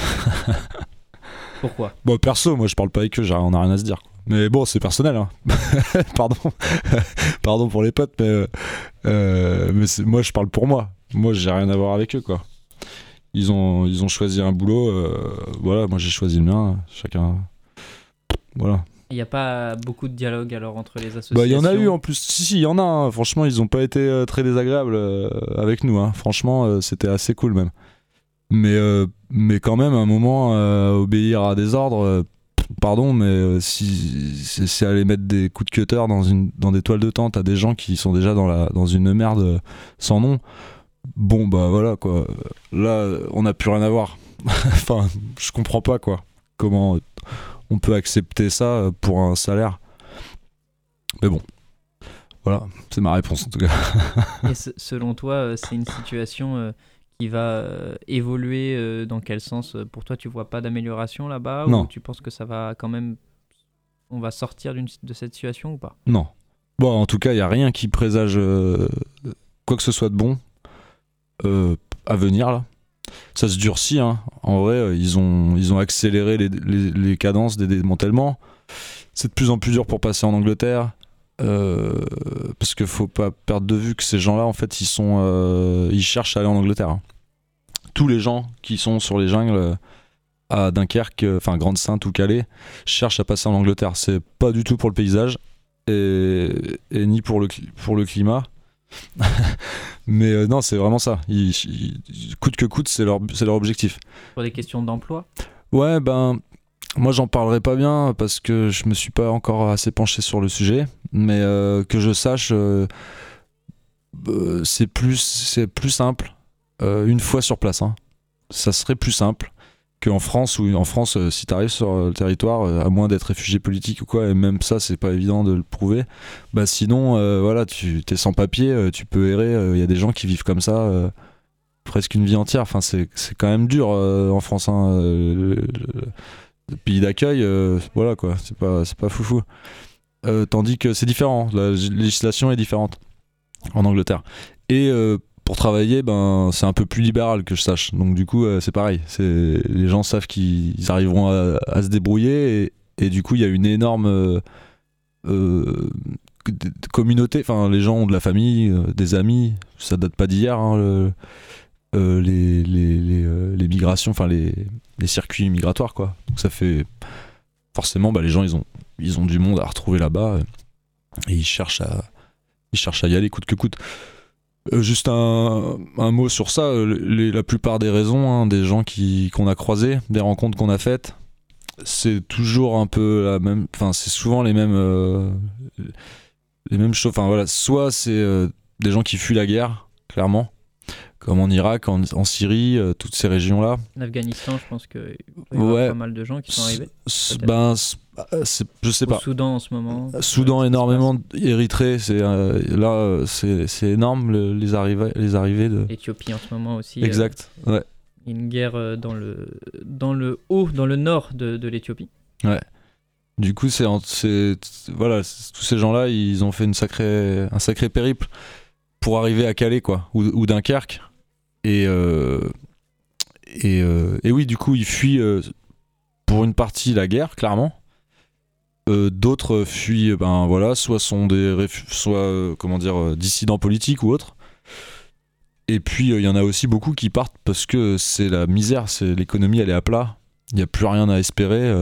Pourquoi? Bon perso, moi je parle pas avec eux, on a rien à se dire. Mais bon, c'est personnel, hein. Pardon. Pardon pour les potes, mais, euh, mais moi je parle pour moi. Moi j'ai rien à voir avec eux quoi. Ils ont, ils ont choisi un boulot, euh, voilà, moi j'ai choisi le mien, chacun. Voilà. Il n'y a pas beaucoup de dialogue alors entre les associations Bah il y en a eu en plus, si si, il y en a, hein. franchement ils n'ont pas été euh, très désagréables euh, avec nous, hein. franchement c'était assez cool même. Mais, mais quand même, à un moment, obéir à des ordres, pardon, mais si c'est aller mettre des coups de cutter dans, une, dans des toiles de tente à des gens qui sont déjà dans, la, dans une merde sans nom, bon bah voilà quoi. Là on n'a plus rien à voir. Enfin je comprends pas quoi comment on peut accepter ça pour un salaire. Mais bon voilà c'est ma réponse en tout cas. Et selon toi euh, c'est une situation euh, qui va euh, évoluer dans quel sens? Pour toi tu vois pas d'amélioration là-bas? Ou tu penses que ça va quand même on va sortir de cette situation ou pas? Non. Bon en tout cas il y a rien qui présage quoi que ce soit de bon euh, à venir là. Ça se durcit, hein. en vrai, euh, ils ont, ils ont accéléré les, les, cadences des démantèlements. C'est de plus en plus dur pour passer en Angleterre. Euh, parce qu'il faut pas perdre de vue que ces gens-là, en fait, ils sont, ils cherchent à aller en Angleterre. Hein. Tous les gens qui sont sur les jungles à Dunkerque, enfin Grande-Sainte ou Calais, cherchent à passer en Angleterre. C'est pas du tout pour le paysage et, et ni pour le, pour le climat. Mais euh, non, c'est vraiment ça. coûte que coûte, c'est leur, leur objectif. Pour des questions d'emploi? Ouais, ben. Moi, j'en parlerai pas bien parce que je me suis pas encore assez penché sur le sujet. Mais euh, que je sache, euh, c'est plus, plus simple une fois sur place. Hein. Ça serait plus simple qu'en France, où en France, euh, si tu arrives sur euh, le territoire, euh, à moins d'être réfugié politique ou quoi, et même ça, c'est pas évident de le prouver, bah sinon, voilà, tu es sans papier, tu peux errer, il y a des gens qui vivent comme ça presque une vie entière. Enfin, c'est quand même dur en France. Hein, le, pays d'accueil, voilà quoi, c'est pas, pas foufou. tandis que c'est différent, la législation est différente en Angleterre. Et pour travailler, ben, c'est un peu plus libéral que je sache. Donc du coup, euh, c'est pareil. Les gens savent qu'ils arriveront à, se débrouiller et, du coup, il y a une énorme euh, euh, communauté. Enfin, les gens ont de la famille, des amis. Ça date pas d'hier. Hein, les, les, migrations, enfin les, circuits migratoires, quoi. Donc ça fait forcément, bah, les gens, ils ont, ils ont du monde à retrouver là-bas et ils cherchent à, ils cherchent à y aller coûte que coûte. Euh, juste un, mot sur ça. Euh, la plupart des raisons hein, des gens qui, qu'on a croisés, des rencontres qu'on a faites, c'est toujours un peu la même. Enfin, c'est souvent les mêmes. Euh, les mêmes choses. Enfin, voilà. Soit c'est des gens qui fuient la guerre, clairement comme en Irak, en, Syrie, toutes ces régions-là. En Afghanistan, je pense qu'il y a pas mal de gens qui sont arrivés. Ben, je sais pas. Au Soudan en ce moment. Euh, Soudan énormément, Érythrée, c'est là, c'est énorme les arrivées, les arrivées de. Éthiopie en ce moment aussi. Exact. ouais. Une guerre dans le dans le haut, dans le nord de, de l'Éthiopie. Ouais. Du coup, c'est voilà, tous ces gens-là, ils ont fait une sacrée, un sacré périple pour arriver à Calais, quoi, ou, ou Dunkerque. Et, euh, et, euh, et, oui, du coup, il fuit euh, pour une partie la guerre, clairement. D'autres fuient, ben voilà, soit sont des soit comment dire dissidents politiques ou autres. Et puis il y en a aussi beaucoup qui partent parce que c'est la misère, c'est l'économie, elle est à plat. Il n'y a plus rien à espérer.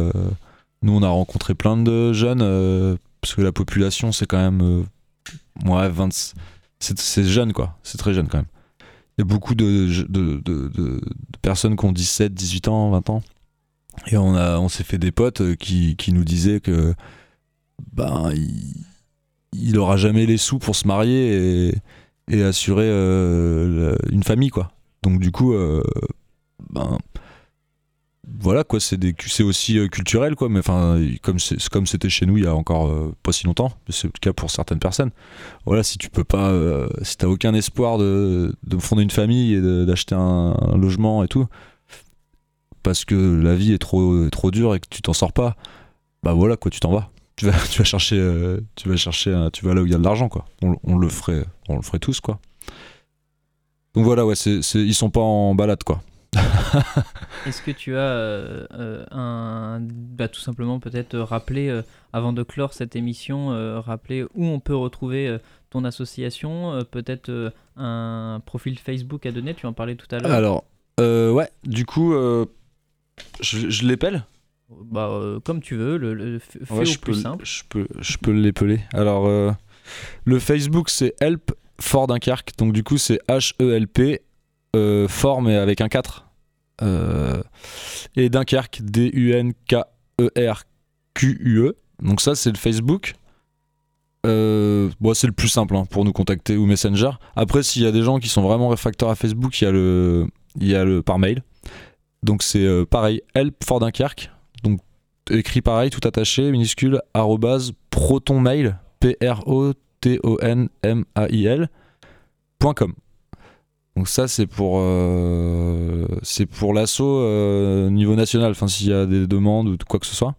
nous, on a rencontré plein de jeunes parce que la population, c'est quand même ouais, 20 c'est jeune quoi, c'est très jeune quand même. Il y a beaucoup de, de, de, personnes qui ont 17, 18 ans, 20 ans. Et on, a, on s'est fait des potes euh, qui, qui, nous disaient que ben, il, il aura jamais les sous pour se marier et, assurer euh, une famille, quoi. Donc, du coup, euh, ben, voilà quoi c'est des c'est aussi culturel quoi mais enfin comme c'est comme c'était chez nous il y a encore pas si longtemps c'est le cas pour certaines personnes voilà si tu peux pas si t'as aucun espoir de, de, fonder une famille et d'acheter un, logement et tout parce que la vie est trop trop dure et que tu t'en sors pas bah voilà quoi tu t'en vas tu vas, tu vas chercher, tu vas chercher, tu vas là où il y a de l'argent, quoi. On, le ferait, on le ferait tous, quoi. Donc voilà, ouais, c'est, ils sont pas en balade, quoi. Est-ce que tu as un, bah, tout simplement peut-être rappeler avant de clore cette émission, rappeler où on peut retrouver ton association, peut-être un profil Facebook à donner, tu en parlais tout à l'heure. Alors, ouais, du coup, je, je l'épelle bah, euh, comme tu veux, le, le fais au plus simple. Je peux, je peux l'épeler. Alors, euh, le Facebook, c'est Help for Dunkerque. Donc, du coup, c'est H-E-L-P, euh, fort, mais avec un 4. et Dunkerque, D-U-N-K-E-R-Q-U-E. E. Donc, ça, c'est le Facebook. bon, c'est le plus simple hein, pour nous contacter ou Messenger. Après, s'il y a des gens qui sont vraiment réfractaires à Facebook, il y a le, il y a le par mail. Donc c'est pareil, help for Dunkerque, écrit pareil, tout attaché, minuscule, arrobase protonmail, P-R-O-T-O-N-M-A-I-L, .com. Donc ça c'est pour euh, pour l'assaut euh, niveau national, enfin s'il y a des demandes ou quoi que ce soit.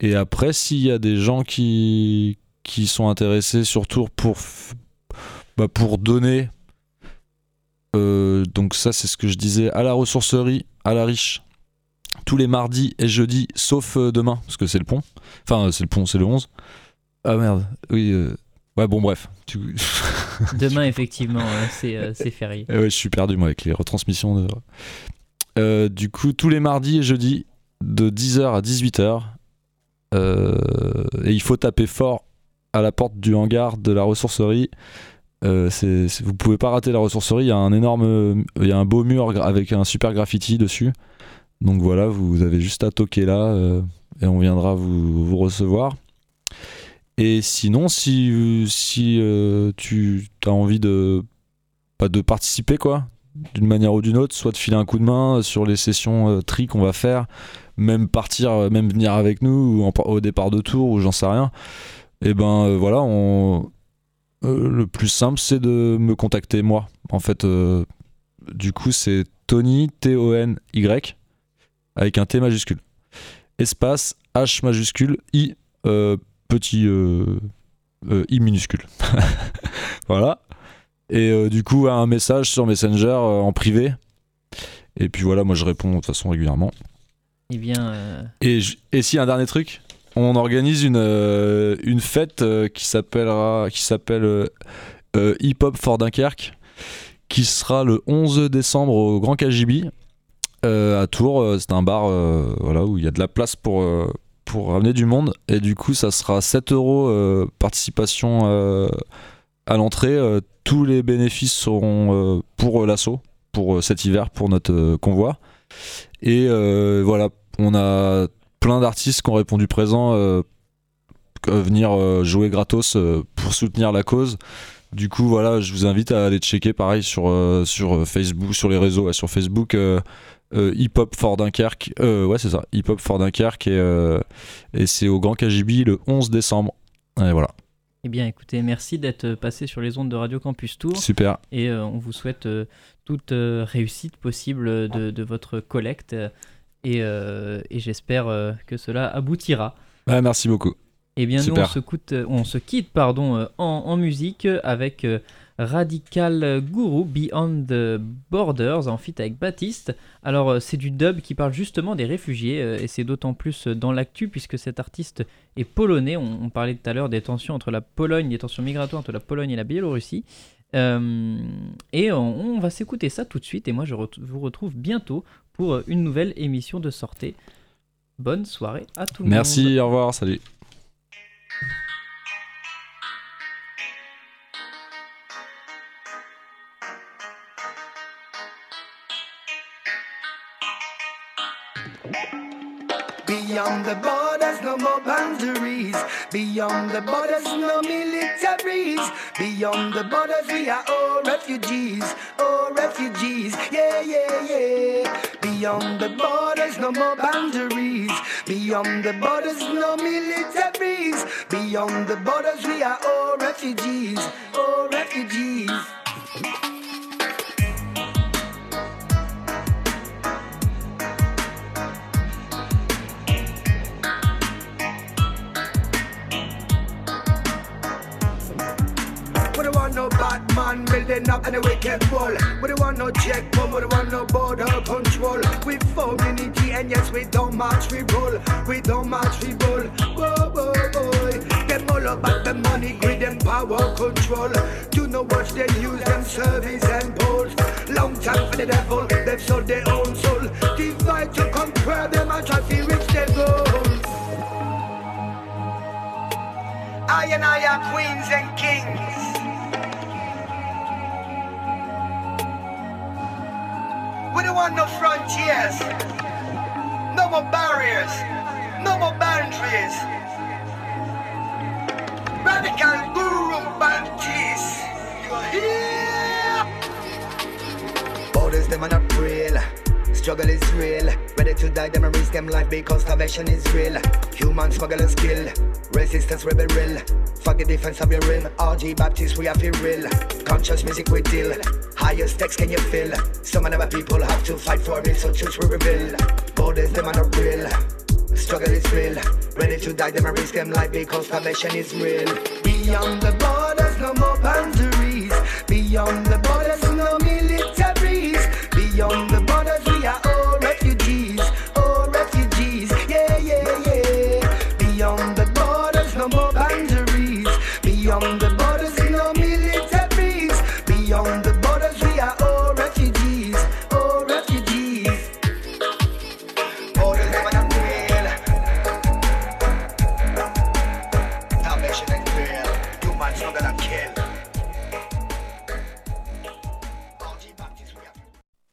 Et après s'il y a des gens qui qui sont intéressés surtout pour bah, pour donner euh, donc ça c'est ce que je disais à la ressourcerie, à la riche tous les mardis et jeudis, sauf euh, demain, parce que c'est le pont. Enfin, c'est le pont, c'est le 11. Ah merde, oui. Euh, ouais, bon, bref. demain, effectivement, euh, c'est férié. ouais, je suis perdu, moi, avec les retransmissions. De... du coup, tous les mardis et jeudis, de 10h à 18h. et il faut taper fort à la porte du hangar de la ressourcerie. Euh, vous pouvez pas rater la ressourcerie. Il y a un énorme, il y a un beau mur avec un super graffiti dessus. Donc voilà, vous avez juste à toquer là euh, et on viendra vous, recevoir. Et sinon, si, si euh, tu as envie de, pas de participer, quoi, d'une manière ou d'une autre, soit de filer un coup de main sur les sessions euh, tri qu'on va faire, même partir, même venir avec nous ou au départ de tour ou j'en sais rien, et eh ben voilà, on, le plus simple c'est de me contacter moi. En fait, du coup, c'est Tony, T-O-N-Y, avec un T majuscule. Espace H majuscule I euh, petit euh, euh, I minuscule. voilà. Et du coup, un message sur Messenger en privé. Et puis voilà, moi je réponds de toute façon régulièrement. Et bien. Et, et si un dernier truc, on organise une, une fête qui s'appellera qui s'appelle Hip Hop for Dunkerque, qui sera le 11 décembre au Grand euh, à Tours. Euh, c'est un bar euh, voilà, où il y a de la place pour, pour ramener du monde. Et du coup, ça sera 7 euros participation à l'entrée. tous les bénéfices seront pour l'assaut, pour cet hiver, pour notre convoi. Et voilà, on a plein d'artistes qui ont répondu présent venir jouer gratos pour soutenir la cause. Du coup, voilà, je vous invite à aller checker pareil sur, sur Facebook, sur les réseaux, sur Facebook. Euh, Hip Hop for Dunkerque. Euh, ouais, c'est ça, Hip Hop for Dunkerque. Et, euh, et c'est au Grand KGB le 11 décembre. Et voilà. Eh bien, écoutez, merci d'être passé sur les ondes de Radio Campus Tour. Super. Et on vous souhaite toute réussite possible de, de votre collecte. Et, et j'espère que cela aboutira. merci beaucoup. Eh bien, nous, on se, on se, quitte pardon, en, en musique avec Radical Guru Beyond the Borders en fit avec Baptiste. Alors euh, c'est du dub qui parle justement des réfugiés euh, et c'est d'autant plus dans l'actu puisque cet artiste est polonais. On, parlait tout à l'heure des tensions entre la Pologne, des tensions migratoires entre la Pologne et la Biélorussie. Euh, et on, va s'écouter ça tout de suite et moi je vous retrouve bientôt pour une nouvelle émission de sortie. Bonne soirée à tout le monde. Merci, au revoir, salut. Beyond the borders, no more boundaries. Beyond the borders, no militaries. Beyond the borders, we are all refugees. All refugees, yeah, yeah, yeah. Beyond the borders, no more boundaries. Beyond the borders, no militaries. Beyond the borders, we are all refugees. All refugees. Building up and the wicked wall. We don't want no checkpoint, we don't want no border control. We form unity and yes, we don't march, we roll. We don't march, we roll. Whoa, whoa, boy. Them all about the money, greed and power control. Do not watch them use them service and polls. Long time for the devil, they've sold their own soul. Divide to conquer them and try to reach their goals. I and I are queens and kings. We don't want no frontiers, no more barriers, no more boundaries. Radical guru bantis, you hear? Borders them are not real. Struggle is real. Ready to die, them risk them life because starvation is real. Human smugglers kill. Resistance rebel real. Fuck the defense of your rim. RG Baptist, we are feel real. Conscious music we deal. Higher stakes can you feel? Some of our people have to fight for it, so choose we reveal. Borders them are not real. Struggle is real. Ready to die, them risk them life because starvation is real. Beyond the borders, no more boundaries. Beyond the borders,